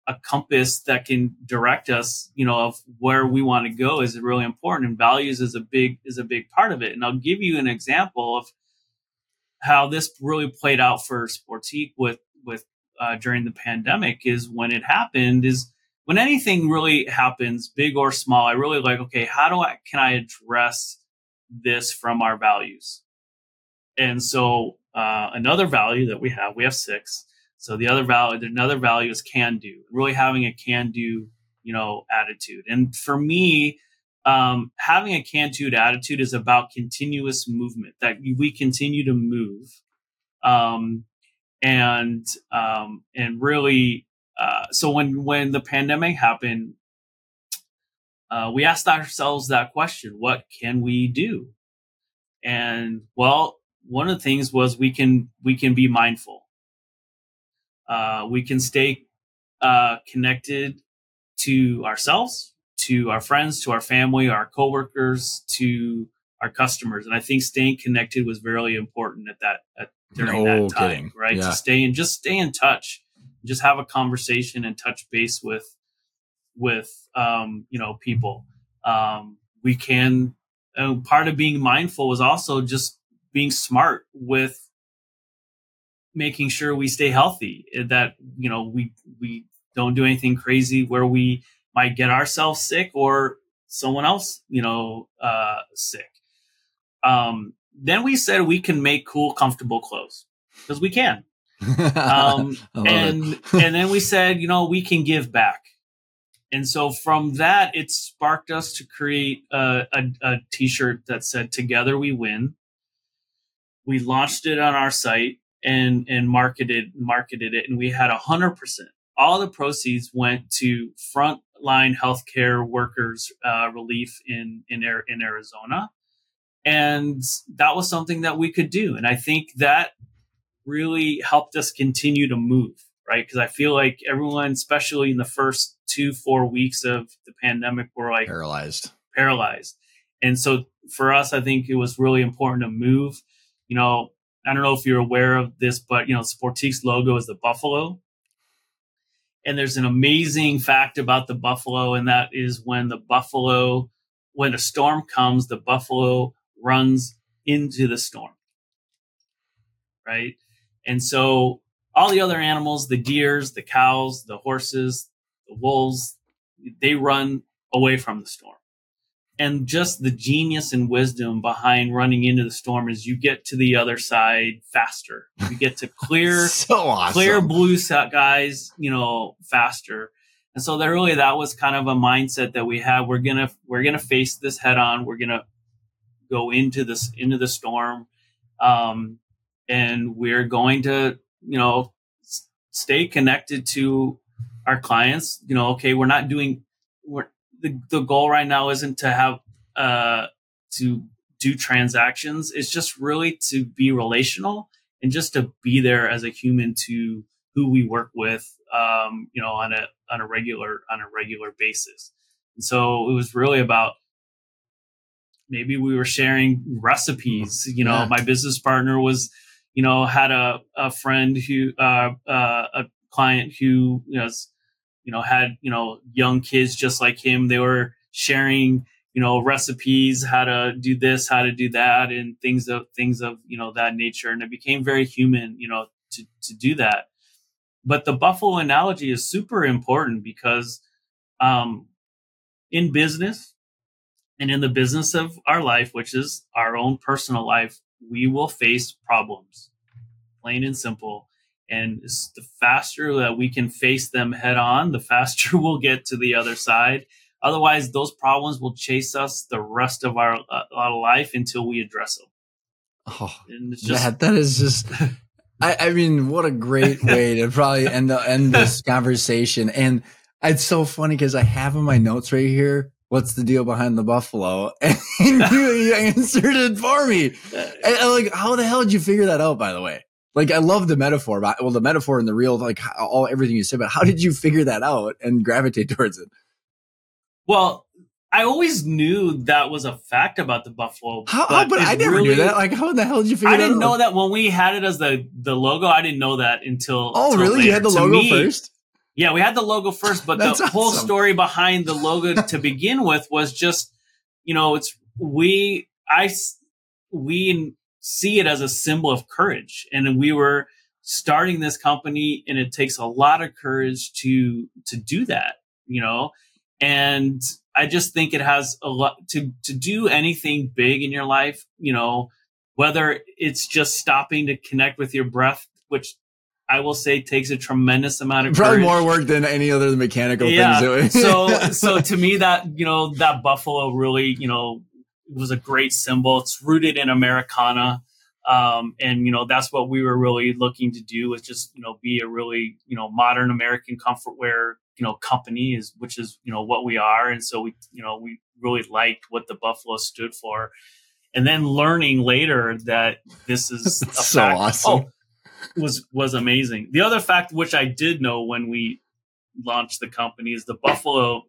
a compass that can direct us, you know, of where we want to go is really important. And values is a big is a big part of it. And I'll give you an example of how this really played out for Sportiqe with with uh, during the pandemic is when it happened is when anything really happens, big or small. I really like okay, how do I can I address this from our values? And so uh, another value that we have, we have six, so the other value, another value is can do, really having a can do, you know, attitude. And for me, um, having a can do attitude is about continuous movement that we continue to move. Um, and, um, and really, uh, so when, when the pandemic happened, uh, we asked ourselves that question, what can we do? And well, one of the things was we can, we can be mindful uh, we can stay uh, connected to ourselves, to our friends, to our family, our coworkers, to our customers. And I think staying connected was very important at that at, during no that time, kidding. right? Yeah. To stay and just stay in touch, just have a conversation and touch base with with um, you know people. Um, we can. part of being mindful was also just being smart with making sure we stay healthy eh, that you know we we don't do anything crazy where we might get ourselves sick or someone else you know uh sick. Um then we said we can make cool comfortable clothes because we can. Um and and then we said you know we can give back. And so from that it sparked us to create a, a, a t-shirt that said together we win. We launched it on our site and and marketed marketed it, and we had a hundred percent. All the proceeds went to frontline healthcare workers uh, relief in in in Arizona, and that was something that we could do. And I think that really helped us continue to move, right? Because I feel like everyone, especially in the first two four weeks of the pandemic, were like paralyzed, paralyzed. And so for us, I think it was really important to move. You know, I don't know if you're aware of this, but you know, Sportiqe's logo is the buffalo. And there's an amazing fact about the buffalo, and that is when the buffalo, when a storm comes, the buffalo runs into the storm. Right. And so all the other animals, the deers, the cows, the horses, the wolves, they run away from the storm and just the genius and wisdom behind running into the storm is you get to the other side faster. You get to clear, so awesome. clear blue skies, you know, faster. And so that really that was kind of a mindset that we had. We're gonna we're gonna face this head on. We're gonna go into this into the storm, um, and we're going to you know s- stay connected to our clients. You know, okay, we're not doing we're the, the goal right now isn't to have uh, to do transactions. It's just really to be relational and just to be there as a human to who we work with, um, you know, on a on a regular on a regular basis. And so it was really about maybe we were sharing recipes. You know, yeah. my business partner was, you know, had a a friend who uh, uh, a client who you know, you know, had, you know, young kids just like him. They were sharing, you know, recipes, how to do this, how to do that, and things of things of, you know, that nature. And it became very human, you know, to, to do that. But the buffalo analogy is super important because um, in business and in the business of our life, which is our own personal life, we will face problems, plain and simple. And the faster that we can face them head on, the faster we'll get to the other side. Otherwise, those problems will chase us the rest of our, uh, our life until we address them. Oh, just, that, that is just. I, I mean, what a great way to probably end the, end this conversation. And It's so funny because I have in my notes right here. What's the deal behind the buffalo? And you, you answered it for me. And, and, like, how the hell did you figure that out? By the way, like, I love the metaphor. But well, the metaphor and the real, like, all everything you said. But how did you figure that out and gravitate towards it? Well, I always knew that was a fact about the buffalo. How, but, but I never really, knew that. Like, how the hell did you figure? I didn't know that when we had it as the the logo. I didn't know that until. Oh, until really? Later. You had the to logo me, first. Yeah, we had the logo first, but the awesome. whole story behind the logo to begin with was just, you know, it's we I we see it as a symbol of courage, and we were starting this company, and it takes a lot of courage to to do that, you know, and I just think it has a lot to to do anything big in your life, you know, whether it's just stopping to connect with your breath, which I will say takes a tremendous amount of probably courage. more work than any other mechanical yeah. things. so so to me that you know that buffalo really you know was a great symbol. It's rooted in Americana. Um, and you know that's what we were really looking to do was just you know be a really you know modern American comfort wear you know company is which is you know what we are and so we you know we really liked what the buffalo stood for and then learning later that this is so fact, awesome oh, was was amazing. The other fact, which I did know when we launched the company, is the Buffalo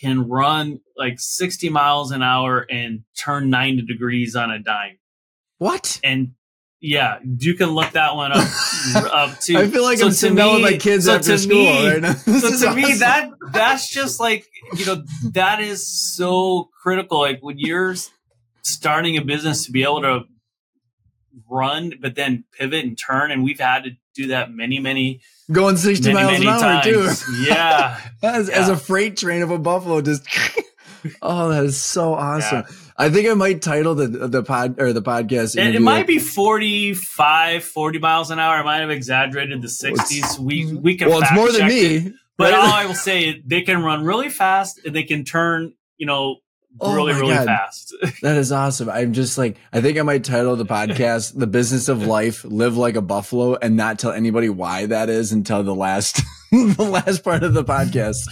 can run like 60 miles an hour and turn 90 degrees on a dime. What? And yeah, you can look that one up. up too. I feel like so I'm sitting down with my kids so after school me, right now. so to awesome. me, that that's just like you know that is so critical. Like when you're starting a business to be able to run, but then pivot and turn. And we've had to do that many, many going 60 many, miles many an hour times. too. Yeah. as, yeah. as a freight train of a buffalo, just, oh, that is so awesome. Yeah. I think I might title the the pod or the podcast. It, it might be 45, 40 miles an hour. I might have exaggerated the 60s. we mm-hmm. we can well, it's more than me. It. But right? all I will say, they can run really fast and they can turn, you know, oh really, really God. fast. that is awesome. I'm just like, I think I might title the podcast "The Business of Life: Live Like a Buffalo" and not tell anybody why that is until the last, the last part of the podcast.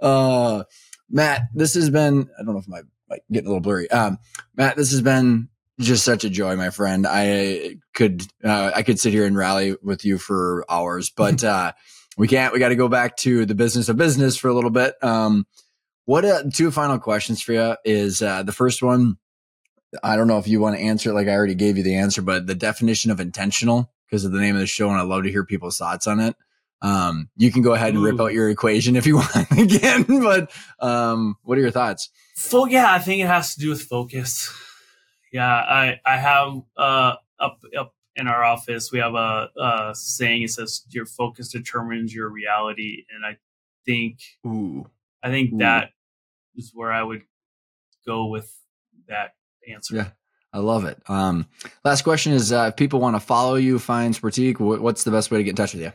Uh, Matt, this has been. I don't know if my like getting a little blurry. Um, Matt, this has been just such a joy, my friend. I could, uh, I could sit here and rally with you for hours, but, uh, we can't, we got to go back to the business of business for a little bit. Um, what uh, two final questions for you is uh, the first one. I don't know if you want to answer it like I already gave you the answer, but the definition of intentional because of the name of the show, and I love to hear people's thoughts on it. Um, you can go ahead and Ooh. rip out your equation if you want again, but um, what are your thoughts? Full, yeah, I think it has to do with focus. Yeah, I I have uh, up up in our office we have a, a saying. It says your focus determines your reality, and I think Ooh. I think Ooh. that is where I would go with that answer. Yeah. I love it. Um, last question is uh, if people want to follow you, find Sportiqe, what's the best way to get in touch with you?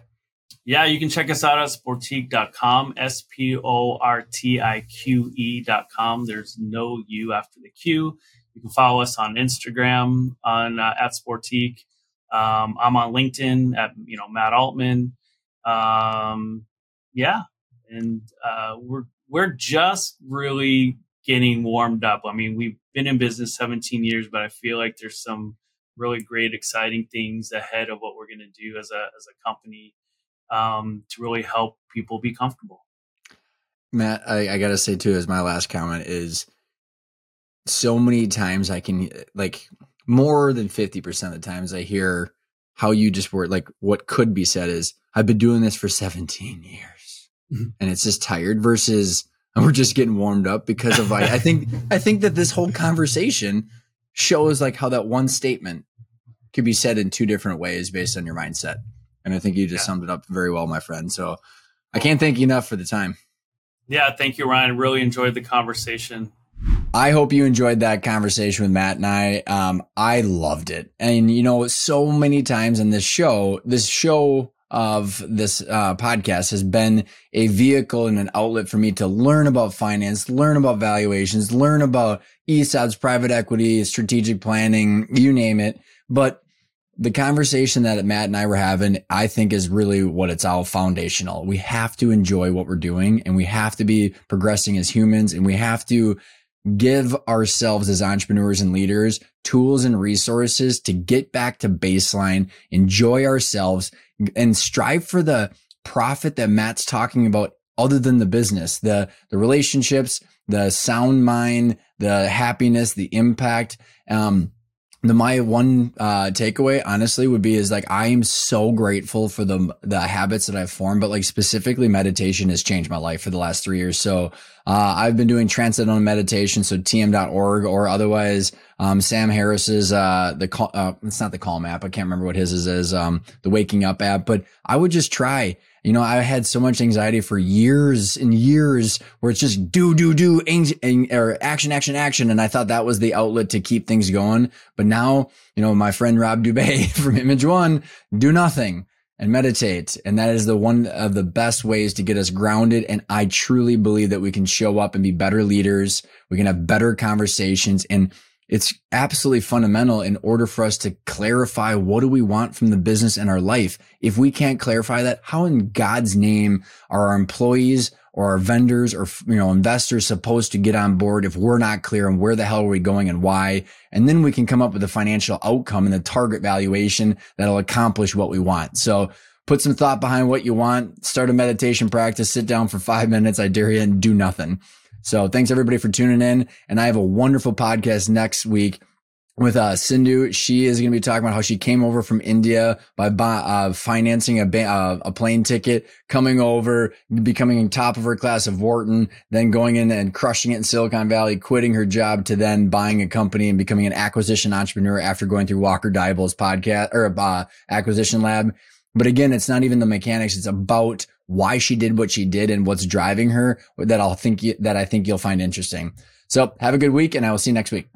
Yeah, you can check us out at sportiqe.com, S P O R T I Q E.com. There's no U after the Q. You can follow us on Instagram on uh, at Sportiqe. Um, I'm on LinkedIn at you know Matt Altman. Um, yeah, and uh, we're we're just really getting warmed up. I mean, we've been in business 17 years, but I feel like there's some really great, exciting things ahead of what we're going to do as a as a company um, to really help people be comfortable. Matt, I, I got to say too, as my last comment is, so many times I can like more than 50% of the times I hear how you just were like what could be said is I've been doing this for 17 years mm-hmm. and it's just tired versus we're just getting warmed up because of like I think I think that this whole conversation shows like how that one statement could be said in two different ways based on your mindset. And I think you just yeah. summed it up very well, my friend. So I can't thank you enough for the time. Yeah, thank you, Ryan. Really enjoyed the conversation. I hope you enjoyed that conversation with Matt and I. Um, I loved it. And, you know, so many times in this show, this show of this uh, podcast has been a vehicle and an outlet for me to learn about finance, learn about valuations, learn about ESOPs, private equity, strategic planning, you name it. But the conversation that Matt and I were having, I think is really what it's all foundational. We have to enjoy what we're doing and we have to be progressing as humans and we have to give ourselves as entrepreneurs and leaders tools and resources to get back to baseline, enjoy ourselves and strive for the profit that Matt's talking about other than the business, the, the relationships, the sound mind, the happiness, the impact. Um, the my one uh, takeaway honestly would be is like I am so grateful for the the habits that I've formed, but like specifically meditation has changed my life for the last three years. So uh, I've been doing transcendental meditation, so tm.org or otherwise um, Sam Harris's uh, the call, uh, it's not the Calm app. I can't remember what his is, um, the Waking Up app, but I would just try you know, I had so much anxiety for years and years where it's just do, do, do, or action, action, action. And I thought that was the outlet to keep things going. But now, you know, my friend Rob Dube from Image One, do nothing and meditate. And that is the one of the best ways to get us grounded. And I truly believe that we can show up and be better leaders. We can have better conversations and it's absolutely fundamental in order for us to clarify what do we want from the business and our life. If we can't clarify that, how in God's name are our employees or our vendors or you know investors supposed to get on board if we're not clear on where the hell are we going and why? And then we can come up with a financial outcome and the target valuation that'll accomplish what we want. So put some thought behind what you want start a meditation practice sit down for five minutes i dare you and do nothing so thanks everybody for tuning in. And I have a wonderful podcast next week with uh, Sindhu. She is going to be talking about how she came over from India by uh, financing a, ba- uh, a plane ticket, coming over, becoming top of her class of Wharton, then going in and crushing it in Silicon Valley, quitting her job to then buying a company and becoming an acquisition entrepreneur after going through Walker Deibel's podcast or uh, acquisition lab. But again, it's not even the mechanics. It's about why she did what she did and what's driving her that I'll think that I think you'll find interesting. So have a good week and I will see you next week.